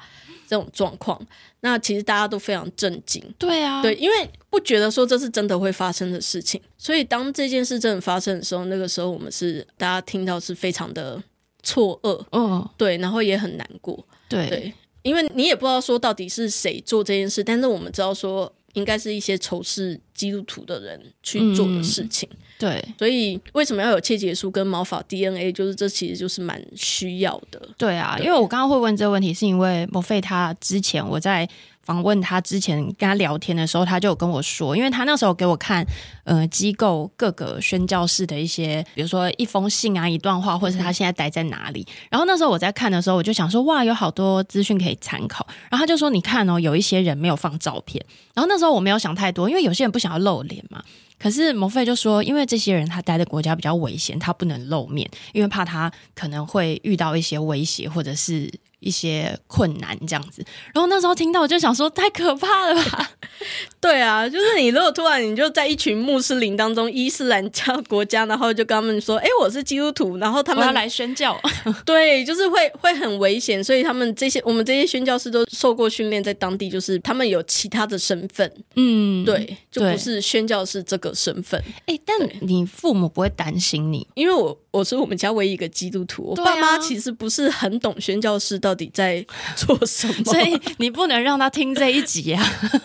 这种状况。那其实大家都非常震惊。对啊，对，因为不觉得说这是真的会发生的事情。所以当这件事真的发生的时候，那个时候我们是大家听到是非常的错愕，嗯，对，然后也很难过，对。对因为你也不知道说到底是谁做这件事，但是我们知道说应该是一些仇视基督徒的人去做的事情。嗯、对，所以为什么要有切结书跟毛发 DNA？就是这其实就是蛮需要的。对啊，对，因为我刚刚会问这个问题，是因为莫菲他之前我在。访问他之前跟他聊天的时候，他就有跟我说，因为他那时候给我看，呃，机构各个宣教室的一些，比如说一封信啊，一段话，或者是他现在待在哪里。然后那时候我在看的时候，我就想说，哇，有好多资讯可以参考。然后他就说，你看哦，有一些人没有放照片。然后那时候我没有想太多，因为有些人不想要露脸嘛。可是莫菲就说，因为这些人他待的国家比较危险，他不能露面，因为怕他可能会遇到一些威胁，或者是。一些困难这样子，然后那时候听到我就想说，太可怕了吧？对啊，就是你如果突然你就在一群穆斯林当中，伊斯兰教国家，然后就跟他们说，哎，我是基督徒，然后他们要来宣教，对，就是会会很危险，所以他们这些我们这些宣教师都受过训练，在当地就是他们有其他的身份，嗯，对，就不是宣教师这个身份。哎，但你父母不会担心你，因为我我是我们家唯一一个基督徒，我爸妈其实不是很懂宣教师的。到底在做什么？所以你不能让他听这一集啊！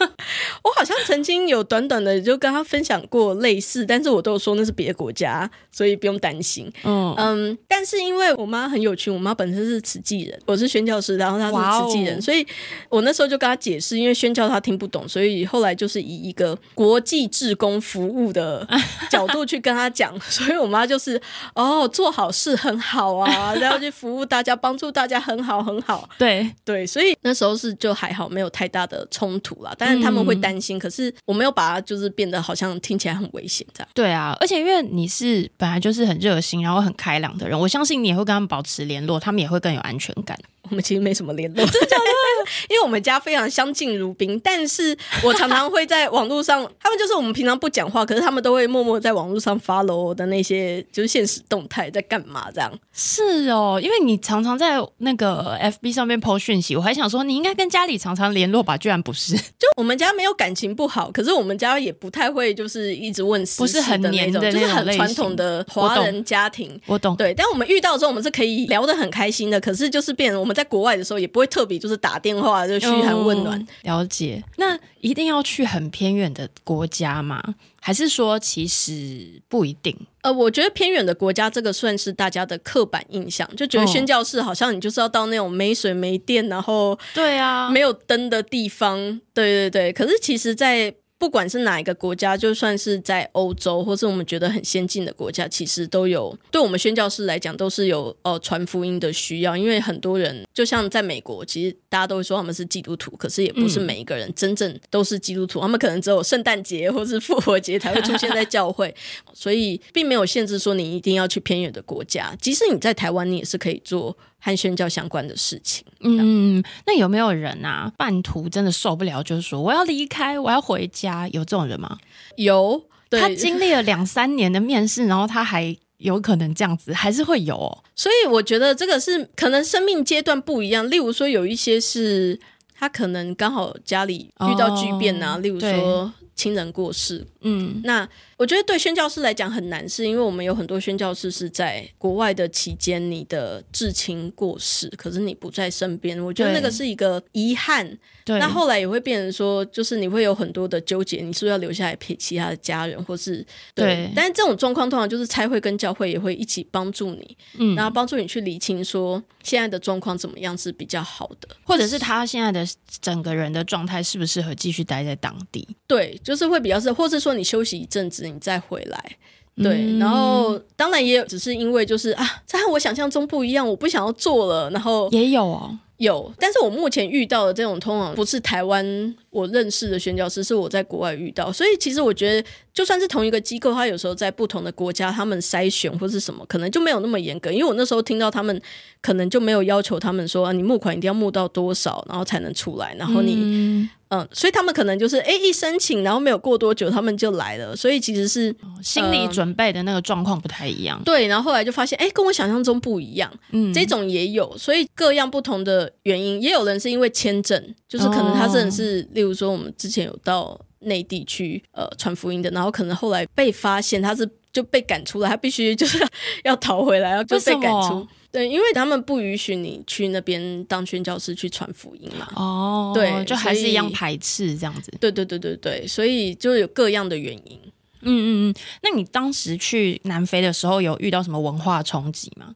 我好像曾经有短短的就跟他分享过类似，但是我都有说那是别的国家，所以不用担心。嗯嗯，但是因为我妈很有趣，我妈本身是慈济人，我是宣教师，然后她是慈济人，所以我那时候就跟她解释，因为宣教她听不懂，所以后来就是以一个国际志工服务的角度去跟她讲，所以我妈就是哦，做好事很好啊，然后去服务大家，帮助大家很好很好。好，对对，所以那时候是就还好，没有太大的冲突啦。但是他们会担心，嗯、可是我没有把它就是变得好像听起来很危险这样。对啊，而且因为你是本来就是很热心，然后很开朗的人，我相信你也会跟他们保持联络，他们也会更有安全感。我们其实没什么联络，真的？因为我们家非常相敬如宾，但是 我常常会在网络上，他们就是我们平常不讲话，可是他们都会默默在网络上 follow 我的那些就是现实动态在干嘛这样。是哦，因为你常常在那个 FB 上面 po 讯息，我还想说你应该跟家里常常联络吧，居然不是。就我们家没有感情不好，可是我们家也不太会就是一直问事，不是很黏的那种，就是很传统的华人家庭。我懂，对。但我们遇到的时候，我们是可以聊得很开心的，可是就是变成我们。在国外的时候也不会特别就是打电话就嘘寒问暖。嗯，了解。那一定要去很偏远的国家吗？还是说其实不一定？呃，我觉得偏远的国家这个算是大家的刻板印象，就觉得宣教士好像你就是要到那种没水没电，然后对啊，没有灯的地方。对对对。可是其实，在不管是哪一个国家，就算是在欧洲，或是我们觉得很先进的国家，其实都有对我们宣教师来讲，都是有呃传福音的需要。因为很多人，就像在美国，其实大家都会说他们是基督徒，可是也不是每一个人真正都是基督徒。嗯、他们可能只有圣诞节或是复活节才会出现在教会，所以并没有限制说你一定要去偏远的国家。即使你在台湾，你也是可以做。和宣教相关的事情，嗯，那有没有人啊，半途真的受不了，就是说我要离开，我要回家，有这种人吗？有，他经历了两三年的面试，然后他还有可能这样子，还是会有哦。所以我觉得这个是可能生命阶段不一样，例如说有一些是他可能刚好家里遇到巨变啊，哦、例如说亲人过世，嗯，那。我觉得对宣教师来讲很难，是因为我们有很多宣教师是在国外的期间，你的至亲过世，可是你不在身边。我觉得那个是一个遗憾。对，那后来也会变成说，就是你会有很多的纠结，你是不是要留下来陪其他的家人，或是对？对，但是这种状况通常就是差会跟教会也会一起帮助你，嗯，然后帮助你去理清说现在的状况怎么样是比较好的，或者是他现在的整个人的状态适不适合继续待在当地？对，就是会比较是，或是说你休息一阵子。你再回来，对，然后当然也有，只是因为就是啊，这和我想象中不一样，我不想要做了，然后也有哦，有，但是我目前遇到的这种通常不是台湾我认识的宣教师，是我在国外遇到，所以其实我觉得就算是同一个机构，他有时候在不同的国家，他们筛选或是什么，可能就没有那么严格，因为我那时候听到他们可能就没有要求他们说，啊、你募款一定要募到多少，然后才能出来，然后你。嗯嗯，所以他们可能就是哎，一申请，然后没有过多久，他们就来了。所以其实是、哦、心理准备的那个状况不太一样。嗯、对，然后后来就发现，哎，跟我想象中不一样。嗯，这种也有，所以各样不同的原因，也有人是因为签证，就是可能他真的是，哦、例如说我们之前有到内地去呃传福音的，然后可能后来被发现他是就被赶出来，他必须就是要逃回来，然后就被赶出。对，因为他们不允许你去那边当宣教师去传福音嘛。哦，对，就还是一样排斥这样子。对对对对对，所以就有各样的原因。嗯嗯嗯，那你当时去南非的时候，有遇到什么文化冲击吗？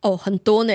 哦，很多呢。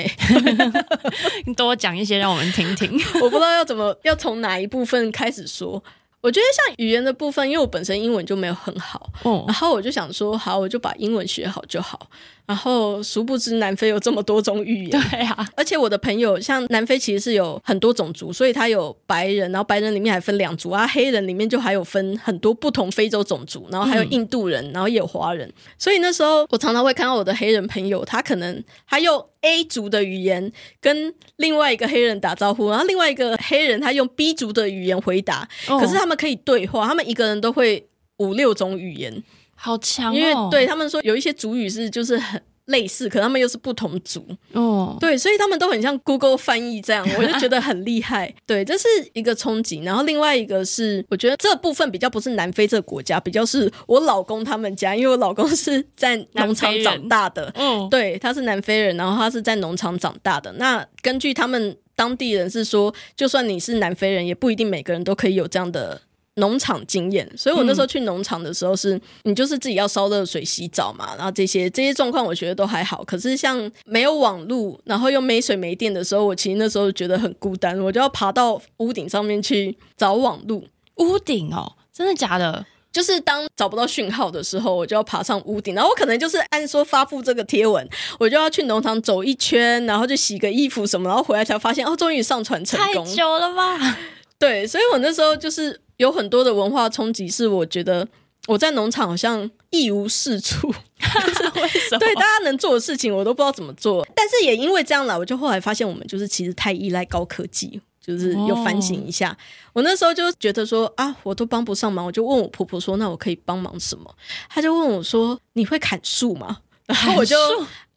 你多讲一些让我们听听。我不知道要怎么，要从哪一部分开始说。我觉得像语言的部分，因为我本身英文就没有很好，哦，然后我就想说，好，我就把英文学好就好。然后，殊不知南非有这么多种语言。对啊，而且我的朋友像南非其实是有很多种族，所以他有白人，然后白人里面还分两族啊，黑人里面就还有分很多不同非洲种族，然后还有印度人，嗯、然后也有华人。所以那时候我常常会看到我的黑人朋友，他可能他用 A 族的语言跟另外一个黑人打招呼，然后另外一个黑人他用 B 族的语言回答，哦、可是他们可以对话，他们一个人都会五六种语言。好强哦！因为对他们说有一些族语是就是很类似，可他们又是不同族哦。对，所以他们都很像 Google 翻译这样，我就觉得很厉害。对，这是一个冲击。然后另外一个是，我觉得这部分比较不是南非这个国家，比较是我老公他们家，因为我老公是在农场长大的。嗯，对，他是南非人，然后他是在农场长大的。那根据他们当地人是说，就算你是南非人，也不一定每个人都可以有这样的。农场经验，所以我那时候去农场的时候是，你就是自己要烧热水洗澡嘛，然后这些这些状况我觉得都还好。可是像没有网路，然后又没水没电的时候，我其实那时候觉得很孤单，我就要爬到屋顶上面去找网路。屋顶哦，真的假的？就是当找不到讯号的时候，我就要爬上屋顶，然后我可能就是按说发布这个贴文，我就要去农场走一圈，然后就洗个衣服什么，然后回来才发现哦，终于上传成功。太久了吧？对，所以我那时候就是。有很多的文化冲击，是我觉得我在农场好像一无是处，为什么？对，大家能做的事情我都不知道怎么做。但是也因为这样啦，我就后来发现我们就是其实太依赖高科技，就是又反省一下。哦、我那时候就觉得说啊，我都帮不上忙，我就问我婆婆说，那我可以帮忙什么？她就问我说，你会砍树吗？然后我就。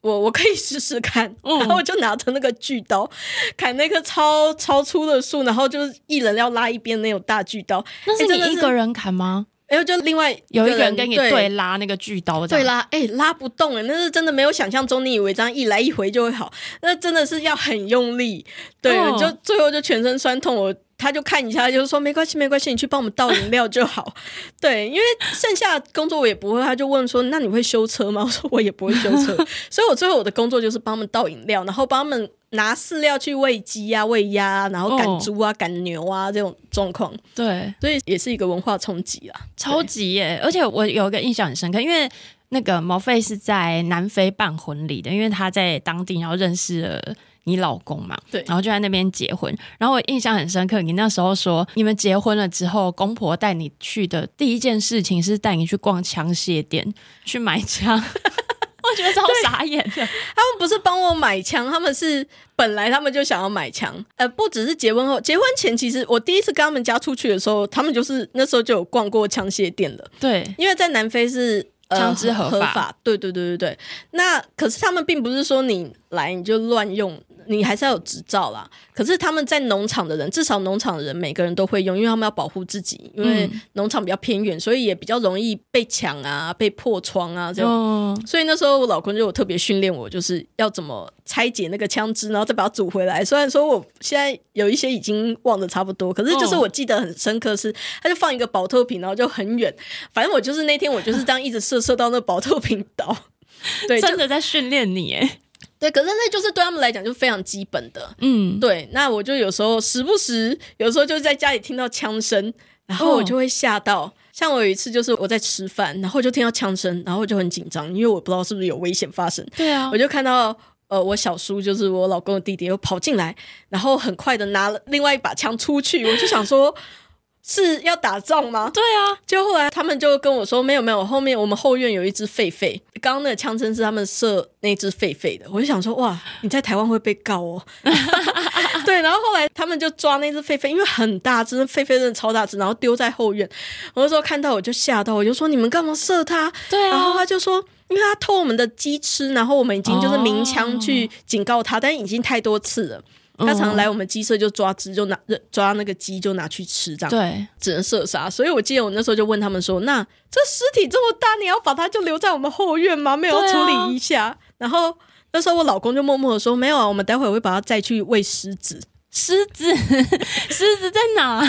我我可以试试看，然后我就拿着那个锯刀砍那棵超超粗的树，然后就是一人要拉一边那种大锯刀。那是你一个人砍吗？然后就另外有一个人跟你对，对拉那个锯刀，对拉，哎、欸，拉不动哎，那是真的没有想象中，你以为这样一来一回就会好，那真的是要很用力，对，哦、就最后就全身酸痛。我他就看一下，就是说没关系没关系，你去帮我们倒饮料就好。对，因为剩下工作我也不会，他就问说，那你会修车吗？我说 我也不会修车，所以我最后我的工作就是帮他们倒饮料，然后帮他们。拿饲料去喂鸡啊、喂鸭啊，然后赶猪啊、赶、哦、牛啊，这种状况，对，所以也是一个文化冲击啊，超级耶！而且我有一个印象很深刻，因为那个毛费是在南非办婚礼的，因为他在当地然后认识了你老公嘛，对，然后就在那边结婚。然后我印象很深刻，你那时候说你们结婚了之后，公婆带你去的第一件事情是带你去逛枪械店去买枪。我觉得超傻眼的，他们不是帮我买枪，他们是本来他们就想要买枪。呃，不只是结婚后，结婚前其实我第一次跟他们家出去的时候，他们就是那时候就有逛过枪械店了。对，因为在南非是枪支合法，合法。对对对对对。那可是他们并不是说你来你就乱用。你还是要有执照啦，可是他们在农场的人，至少农场的人每个人都会用，因为他们要保护自己，因为农场比较偏远，所以也比较容易被抢啊、被破窗啊这样。哦、所以那时候我老公就有特别训练我，就是要怎么拆解那个枪支，然后再把它组回来。虽然说我现在有一些已经忘得差不多，可是就是我记得很深刻是，是他就放一个宝特瓶，然后就很远。反正我就是那天我就是这样一直射射到那宝特瓶倒。对，真的在训练你哎。对，可是那就是对他们来讲就非常基本的，嗯，对。那我就有时候时不时，有时候就在家里听到枪声，然后我就会吓到。哦、像我有一次就是我在吃饭，然后就听到枪声，然后我就很紧张，因为我不知道是不是有危险发生。对啊，我就看到呃，我小叔就是我老公的弟弟又跑进来，然后很快的拿了另外一把枪出去，我就想说。是要打仗吗？对啊，就后来他们就跟我说，没有没有，后面我们后院有一只狒狒，刚刚那个枪声是他们射那只狒狒的。我就想说，哇，你在台湾会被告哦。对，然后后来他们就抓那只狒狒，因为很大只，狒狒真的超大只，然后丢在后院。我那时候看到我就吓到，我就说你们干嘛射它？对啊，然后他就说，因为他偷我们的鸡吃，然后我们已经就是鸣枪去警告他，哦、但已经太多次了。他常常来我们鸡舍就抓鸡，就拿抓那个鸡就拿去吃，这样对，只能射杀。所以我记得我那时候就问他们说：“那这尸体这么大，你要把它就留在我们后院吗？没有要处理一下？”啊、然后那时候我老公就默默的说：“没有啊，我们待会儿会把它再去喂狮子。狮子，狮子在哪？”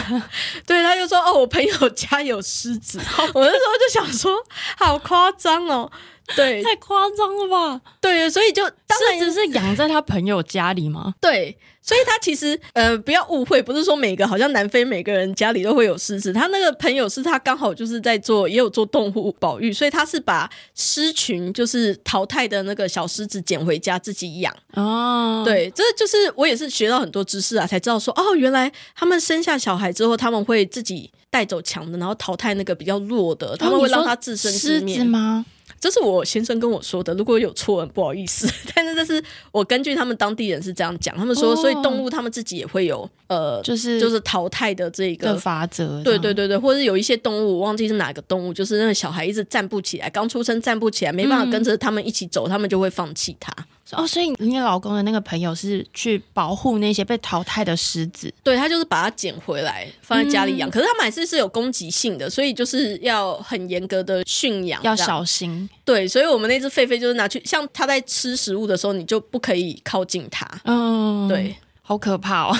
对，他就说：“哦，我朋友家有狮子。”我那时候就想说：“好夸张哦。”对，太夸张了吧？对，所以就狮子是养在他朋友家里吗？对，所以他其实呃，不要误会，不是说每个好像南非每个人家里都会有狮子。他那个朋友是他刚好就是在做，也有做动物保育，所以他是把狮群就是淘汰的那个小狮子捡回家自己养。哦，对，这就是我也是学到很多知识啊，才知道说哦，原来他们生下小孩之后，他们会自己带走强的，然后淘汰那个比较弱的，他们会让他自生自灭吗？这是我先生跟我说的，如果有错，不好意思。但是这是我根据他们当地人是这样讲，他们说，所以动物它们自己也会有呃，就是就是淘汰的这个法则。对对对对，或者是有一些动物，我忘记是哪个动物，就是那个小孩一直站不起来，刚出生站不起来，没办法跟着他们一起走，他们就会放弃它。哦，所以你老公的那个朋友是去保护那些被淘汰的狮子，对，他就是把它捡回来放在家里养。嗯、可是他们还是是有攻击性的，所以就是要很严格的驯养，要小心。对，所以我们那只狒狒就是拿去，像它在吃食物的时候，你就不可以靠近它。嗯，对，好可怕哦。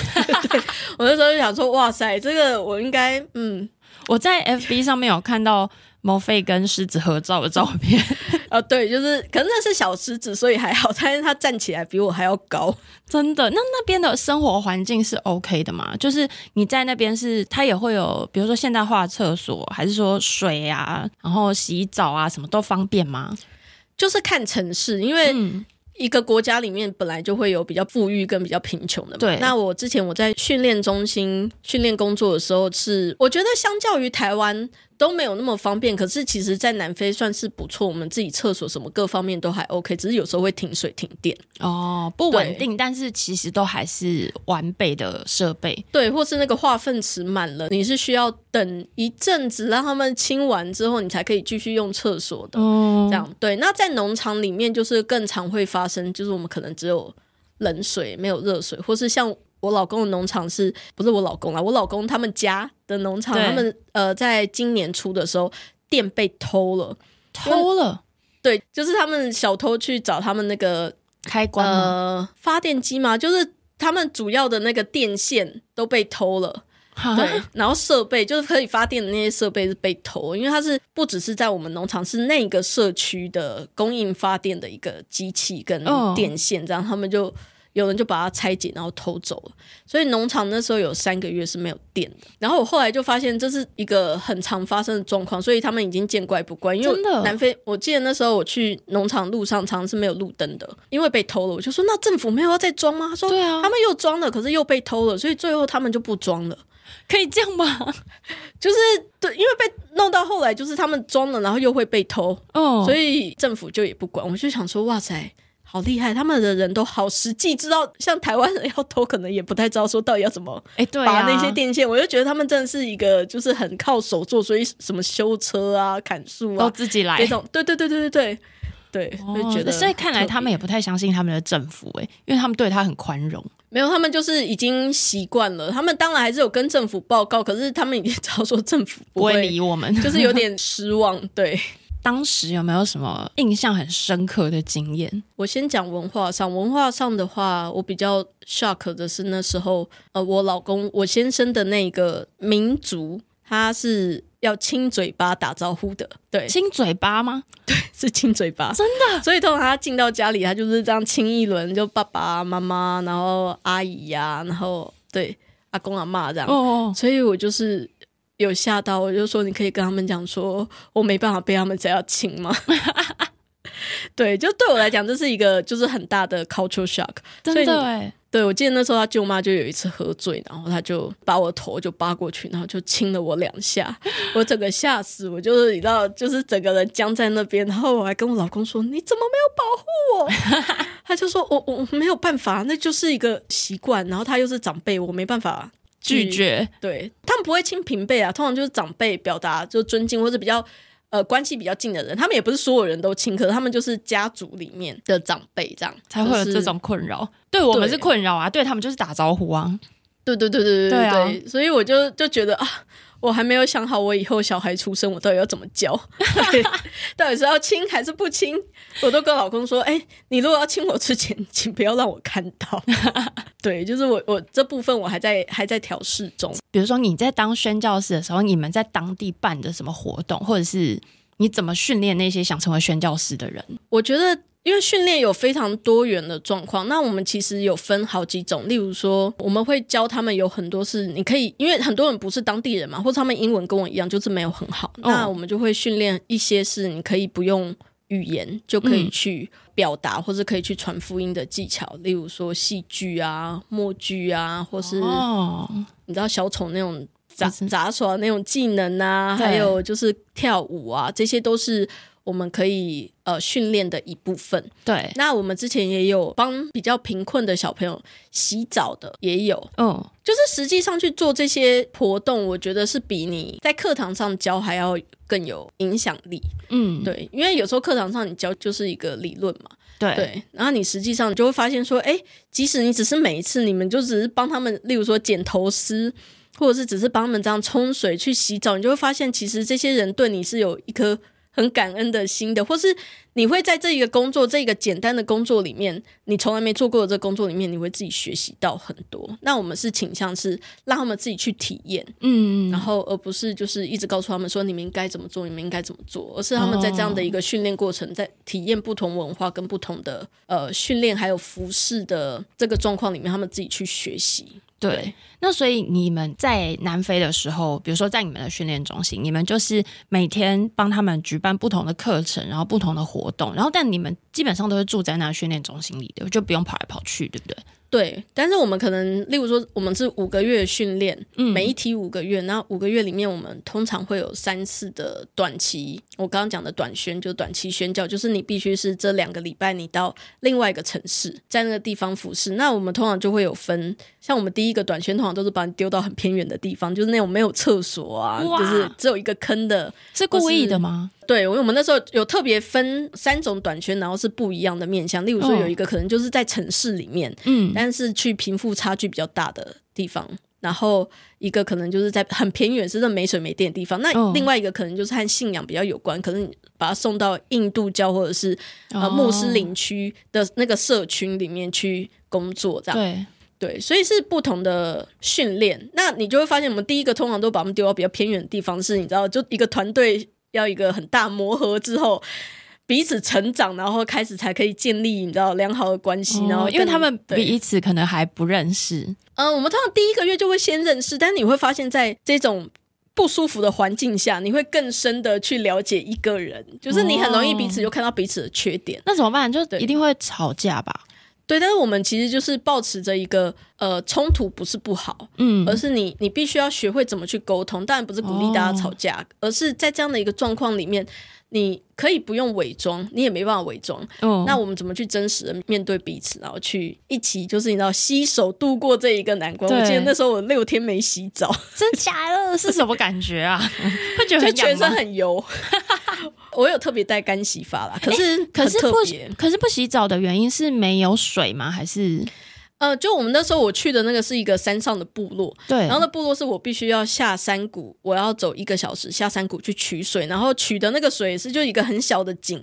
对，我那时候就想说，哇塞，这个我应该，嗯，我在 FB 上面有看到。毛费跟狮子合照的照片，啊，对，就是可能那是小狮子，所以还好，但是它站起来比我还要高，真的。那那边的生活环境是 OK 的吗？就是你在那边是，它也会有，比如说现代化厕所，还是说水啊，然后洗澡啊，什么都方便吗？就是看城市，因为一个国家里面本来就会有比较富裕跟比较贫穷的嘛。对。那我之前我在训练中心训练工作的时候是，是我觉得相较于台湾。都没有那么方便，可是其实，在南非算是不错。我们自己厕所什么各方面都还 OK，只是有时候会停水停电哦，不稳定。但是其实都还是完备的设备，对，或是那个化粪池满了，你是需要等一阵子让他们清完之后，你才可以继续用厕所的。哦，这样对。那在农场里面，就是更常会发生，就是我们可能只有冷水没有热水，或是像我老公的农场是不是我老公啊？我老公他们家的农场，他们呃，在今年初的时候，电被偷了，偷了。对，就是他们小偷去找他们那个开关呃发电机嘛，就是他们主要的那个电线都被偷了。对，然后设备就是可以发电的那些设备是被偷，因为它是不只是在我们农场，是那个社区的供应发电的一个机器跟电线，这样他们就有人就把它拆解，然后偷走了。所以农场那时候有三个月是没有电的。然后我后来就发现这是一个很常发生的状况，所以他们已经见怪不怪。因为南非，我记得那时候我去农场路上常常是没有路灯的，因为被偷了。我就说那政府没有要再装吗？他说对啊，他们又装了，可是又被偷了，所以最后他们就不装了。可以这样吗？就是对，因为被弄到后来，就是他们装了，然后又会被偷，哦，所以政府就也不管。我就想说，哇塞，好厉害！他们的人都好实际，知道像台湾人要偷，可能也不太知道说到底要怎么哎，对，拔那些电线。我就觉得他们真的是一个，就是很靠手做，所以什么修车啊、砍树啊都自己来。这种，对对对对对对对，就觉得。所以看来他们也不太相信他们的政府，哎，因为他们对他很宽容。没有，他们就是已经习惯了。他们当然还是有跟政府报告，可是他们已经知道说政府不会理我们，就是有点失望。对，当时有没有什么印象很深刻的经验？我先讲文化上，文化上的话，我比较 shock 的是那时候，呃，我老公我先生的那个民族，他是。要亲嘴巴打招呼的，对，亲嘴巴吗？对，是亲嘴巴，真的。所以通常他进到家里，他就是这样亲一轮，就爸爸妈妈，然后阿姨呀、啊，然后对阿公阿妈这样。哦，所以我就是有吓到，我就说你可以跟他们讲说，我没办法被他们这样亲吗？对，就对我来讲，这是一个就是很大的 cultural shock，真的哎。对，我记得那时候他舅妈就有一次喝醉，然后他就把我头就扒过去，然后就亲了我两下，我整个吓死，我就是你知道，就是整个人僵在那边，然后我还跟我老公说：“你怎么没有保护我？” 他就说：“我我没有办法，那就是一个习惯。”然后他又是长辈，我没办法拒绝。对，他们不会亲平辈啊，通常就是长辈表达就尊敬或者比较。呃，关系比较近的人，他们也不是所有人都亲，可是他们就是家族里面的长辈，这样才会有这种困扰。就是、对我们是困扰啊，对他们就是打招呼啊。对对对对对对，对，对、啊、所以我就就觉得啊。我还没有想好，我以后小孩出生，我到底要怎么教？到底是要亲还是不亲？我都跟老公说：“哎、欸，你如果要亲我之前，请不要让我看到。”对，就是我我这部分我还在还在调试中。比如说你在当宣教师的时候，你们在当地办的什么活动，或者是你怎么训练那些想成为宣教师的人？我觉得。因为训练有非常多元的状况，那我们其实有分好几种。例如说，我们会教他们有很多是你可以，因为很多人不是当地人嘛，或者他们英文跟我一样，就是没有很好。哦、那我们就会训练一些是你可以不用语言就可以去表达，嗯、或者可以去传福音的技巧。例如说戏剧啊、默剧啊，或是你知道小丑那种杂杂耍那种技能啊，还有就是跳舞啊，这些都是。我们可以呃训练的一部分，对。那我们之前也有帮比较贫困的小朋友洗澡的，也有。嗯、哦，就是实际上去做这些活动，我觉得是比你在课堂上教还要更有影响力。嗯，对，因为有时候课堂上你教就是一个理论嘛，对。对，然后你实际上就会发现说，哎，即使你只是每一次你们就只是帮他们，例如说剪头丝，或者是只是帮他们这样冲水去洗澡，你就会发现其实这些人对你是有一颗。很感恩的心的，或是你会在这一个工作，这个简单的工作里面，你从来没做过的这个工作里面，你会自己学习到很多。那我们是倾向是让他们自己去体验，嗯，然后而不是就是一直告诉他们说你们应该怎么做，你们应该怎么做，而是他们在这样的一个训练过程，在体验不同文化跟不同的呃训练还有服饰的这个状况里面，他们自己去学习。对，对，那所以你们在南非的时候，比如说在你们的训练中心，你们就是每天帮他们举办不同的课程，然后不同的活活动，然后但你们基本上都是住在那训练中心里的，就不用跑来跑去，对不对？对，但是我们可能，例如说，我们是五个月训练，嗯，每一题五个月，那五个月里面，我们通常会有三次的短期。我刚刚讲的短宣，就短期宣教，就是你必须是这两个礼拜，你到另外一个城市，在那个地方服侍。那我们通常就会有分，像我们第一个短宣，通常都是把你丢到很偏远的地方，就是那种没有厕所啊，就是只有一个坑的，是故意的吗？对，因为我们那时候有特别分三种短宣，然后是不一样的面向。例如说，有一个可能就是在城市里面，嗯。但是去贫富差距比较大的地方。然后一个可能就是在很偏远，是这没水没电的地方。那另外一个可能就是和信仰比较有关，可能把他送到印度教或者是呃穆斯林区的那个社群里面去工作，这样对对，所以是不同的训练。那你就会发现，我们第一个通常都把他们丢到比较偏远的地方，是你知道，就一个团队要一个很大磨合之后。彼此成长，然后开始才可以建立你知道良好的关系，哦、然后因为他们彼此可能还不认识，嗯、呃，我们通常第一个月就会先认识，但是你会发现在这种不舒服的环境下，你会更深的去了解一个人，就是你很容易彼此就看到彼此的缺点，哦、那怎么办？就一定会吵架吧？对，但是我们其实就是保持着一个呃冲突不是不好，嗯，而是你你必须要学会怎么去沟通，当然不是鼓励大家吵架，哦、而是在这样的一个状况里面。你可以不用伪装，你也没办法伪装。哦，那我们怎么去真实的面对彼此，然后去一起，就是你知道，携手度过这一个难关。我记得那时候我六天没洗澡，真假的？是什么感觉啊？会觉得很全身很油。我有特别带干洗发啦，可是、欸、可是不可是不洗澡的原因是没有水吗？还是？呃，就我们那时候我去的那个是一个山上的部落，对，然后那部落是我必须要下山谷，我要走一个小时下山谷去取水，然后取的那个水是就一个很小的井，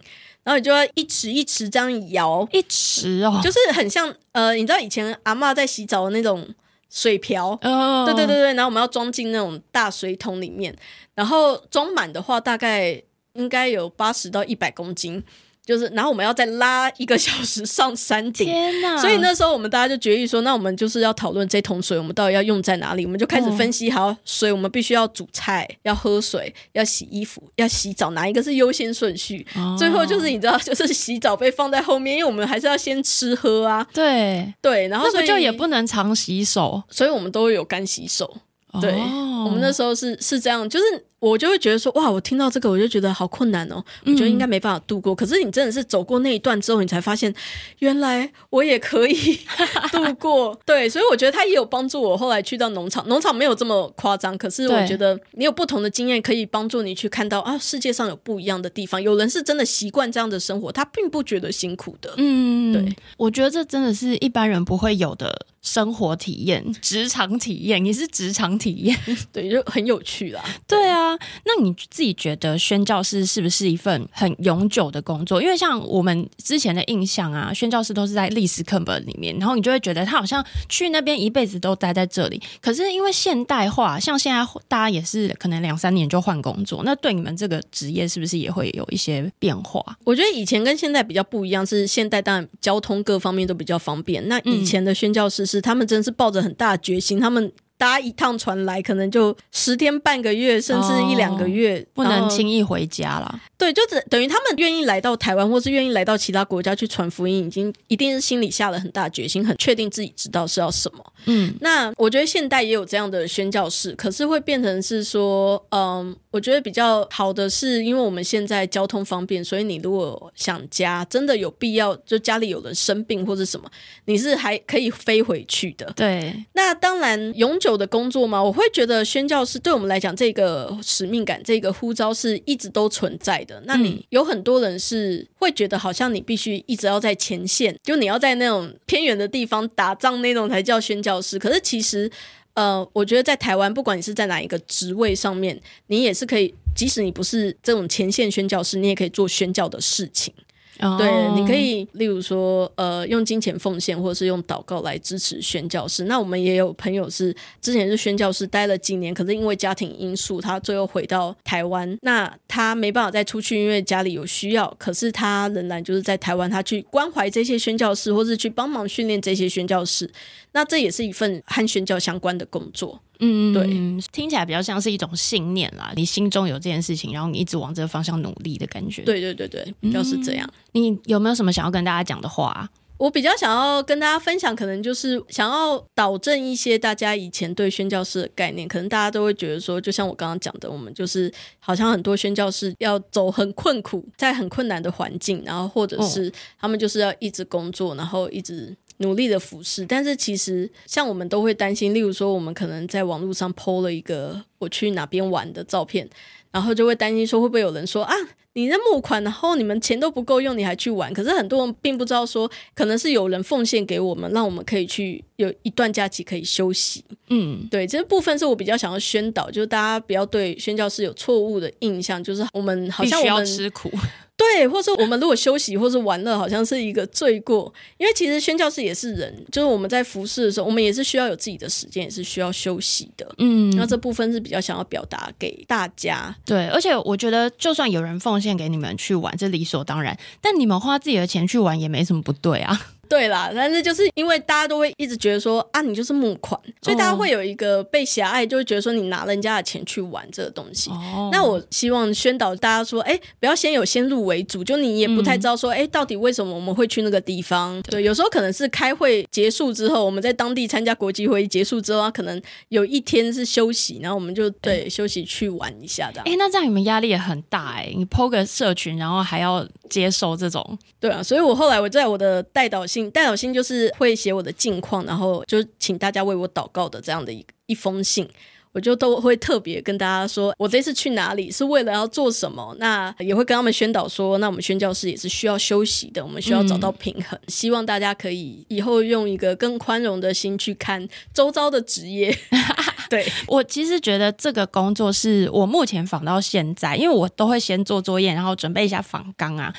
然后你就要一池一池这样摇，一池哦，就是很像呃，你知道以前阿嬷在洗澡的那种水瓢，哦，对对对对，然后我们要装进那种大水桶里面，然后装满的话大概应该有八十到一百公斤。就是，然后我们要再拉一个小时上山顶，天哪！所以那时候我们大家就决议说，那我们就是要讨论这桶水，我们到底要用在哪里？我们就开始分析，好，水我们必须要煮菜、要喝水、要洗衣服、要洗澡，哪一个是优先顺序？哦、最后就是你知道，就是洗澡被放在后面，因为我们还是要先吃喝啊。对对，然后所以就也不能常洗手，所以我们都会有干洗手。对，哦、我们那时候是是这样，就是。我就会觉得说，哇，我听到这个我就觉得好困难哦，我觉得应该没办法度过。嗯、可是你真的是走过那一段之后，你才发现原来我也可以 度过。对，所以我觉得他也有帮助我。后来去到农场，农场没有这么夸张，可是我觉得你有不同的经验，可以帮助你去看到啊，世界上有不一样的地方。有人是真的习惯这样的生活，他并不觉得辛苦的。嗯，对，我觉得这真的是一般人不会有的生活体验、职场体验，也是职场体验，对，就很有趣啦。对啊。那你自己觉得宣教师是不是一份很永久的工作？因为像我们之前的印象啊，宣教师都是在历史课本里面，然后你就会觉得他好像去那边一辈子都待在这里。可是因为现代化，像现在大家也是可能两三年就换工作，那对你们这个职业是不是也会有一些变化？我觉得以前跟现在比较不一样，是现代当然交通各方面都比较方便。那以前的宣教师是他们真是抱着很大的决心，他们。搭一趟船来，可能就十天半个月，甚至一两个月，哦、不能轻易回家了。对，就等等于他们愿意来到台湾，或是愿意来到其他国家去传福音，已经一定是心里下了很大决心，很确定自己知道是要什么。嗯，那我觉得现代也有这样的宣教士，可是会变成是说，嗯，我觉得比较好的是，因为我们现在交通方便，所以你如果想家，真的有必要，就家里有人生病或者什么，你是还可以飞回去的。对，那当然永久的工作嘛，我会觉得宣教师对我们来讲，这个使命感、这个呼召是一直都存在的。那你有很多人是会觉得，好像你必须一直要在前线，就你要在那种偏远的地方打仗那种才叫宣教师。可是其实，呃，我觉得在台湾，不管你是在哪一个职位上面，你也是可以，即使你不是这种前线宣教师，你也可以做宣教的事情。对，你可以例如说，呃，用金钱奉献，或者是用祷告来支持宣教士。那我们也有朋友是之前是宣教士，待了几年，可是因为家庭因素，他最后回到台湾。那他没办法再出去，因为家里有需要。可是他仍然就是在台湾，他去关怀这些宣教士，或是去帮忙训练这些宣教士。那这也是一份和宣教相关的工作。嗯，对，听起来比较像是一种信念啦。你心中有这件事情，然后你一直往这个方向努力的感觉。对对对对，比较是这样。嗯，你有没有什么想要跟大家讲的话？我比较想要跟大家分享，可能就是想要导正一些大家以前对宣教士的概念。可能大家都会觉得说，就像我刚刚讲的，我们就是好像很多宣教士要走很困苦，在很困难的环境，然后或者是他们就是要一直工作，然后一直。努力的服侍，但是其实像我们都会担心，例如说我们可能在网络上 PO 了一个我去哪边玩的照片，然后就会担心说会不会有人说啊，你在募款，然后你们钱都不够用，你还去玩？可是很多人并不知道说，可能是有人奉献给我们，让我们可以去有一段假期可以休息。嗯，对，这部分是我比较想要宣导，就是大家不要对宣教师有错误的印象，就是我们好像我们要吃苦。对，或是我们如果休息或是玩乐，好像是一个罪过。因为其实宣教士也是人，就是我们在服侍的时候，我们也是需要有自己的时间，也是需要休息的。嗯，那这部分是比较想要表达给大家。对，而且我觉得，就算有人奉献给你们去玩，这理所当然。但你们花自己的钱去玩，也没什么不对啊。对啦，但是就是因为大家都会一直觉得说啊，你就是募款，所以大家会有一个被狭隘，就会觉得说你拿人家的钱去玩这个东西。哦、那我希望宣导大家说，哎，不要先有先入为主，就你也不太知道说，哎、嗯，到底为什么我们会去那个地方？对，有时候可能是开会结束之后，我们在当地参加国际会议结束之后，可能有一天是休息，然后我们就对，对休息去玩一下这样。哎，那这样你们压力也很大哎，你 PO 个社群，然后还要接受这种，对啊，所以我后来我在我的代祷信，代祷信就是会写我的近况，然后就请大家为我祷告的这样的一一封信，我就都会特别跟大家说，我这次去哪里是为了要做什么，那也会跟他们宣导说，那我们宣教士也是需要休息的，我们需要找到平衡，嗯、希望大家可以以后用一个更宽容的心去看周遭的职业。对，我其实觉得这个工作是我目前访到现在，因为我都会先做作业，然后准备一下访纲啊。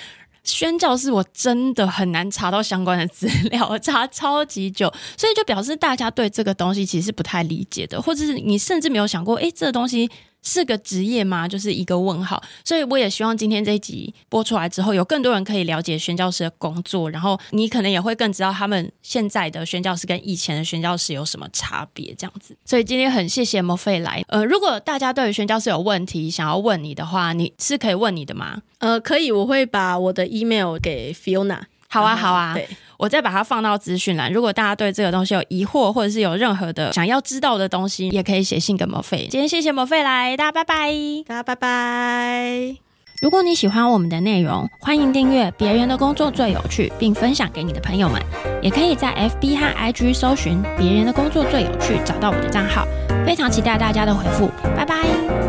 宣教士我真的很难查到相关的资料，我查超级久，所以就表示大家对这个东西其实不太理解的，或者是你甚至没有想过，诶，这个东西。是个职业吗？就是一个问号。所以我也希望今天这一集播出来之后，有更多人可以了解宣教师的工作，然后你可能也会更知道他们现在的宣教师跟以前的宣教师有什么差别，这样子。所以今天很谢谢 Mo-Fei 来。呃，如果大家对于宣教师有问题想要问你的话，你是可以问你的吗？呃，可以，我会把我的 email 给 Fiona。好啊，好啊，对，我再把它放到资讯栏。如果大家对这个东西有疑惑，或者是有任何的想要知道的东西，也可以写信给 Mo-Fei。今天谢谢 Mo-Fei 来，大家拜拜，大家拜拜。如果你喜欢我们的内容，欢迎订阅《别人的工作最有趣》，并分享给你的朋友们。也可以在 FB 和 IG 搜寻“别人的工作最有趣”，找到我的账号。非常期待大家的回复，拜拜。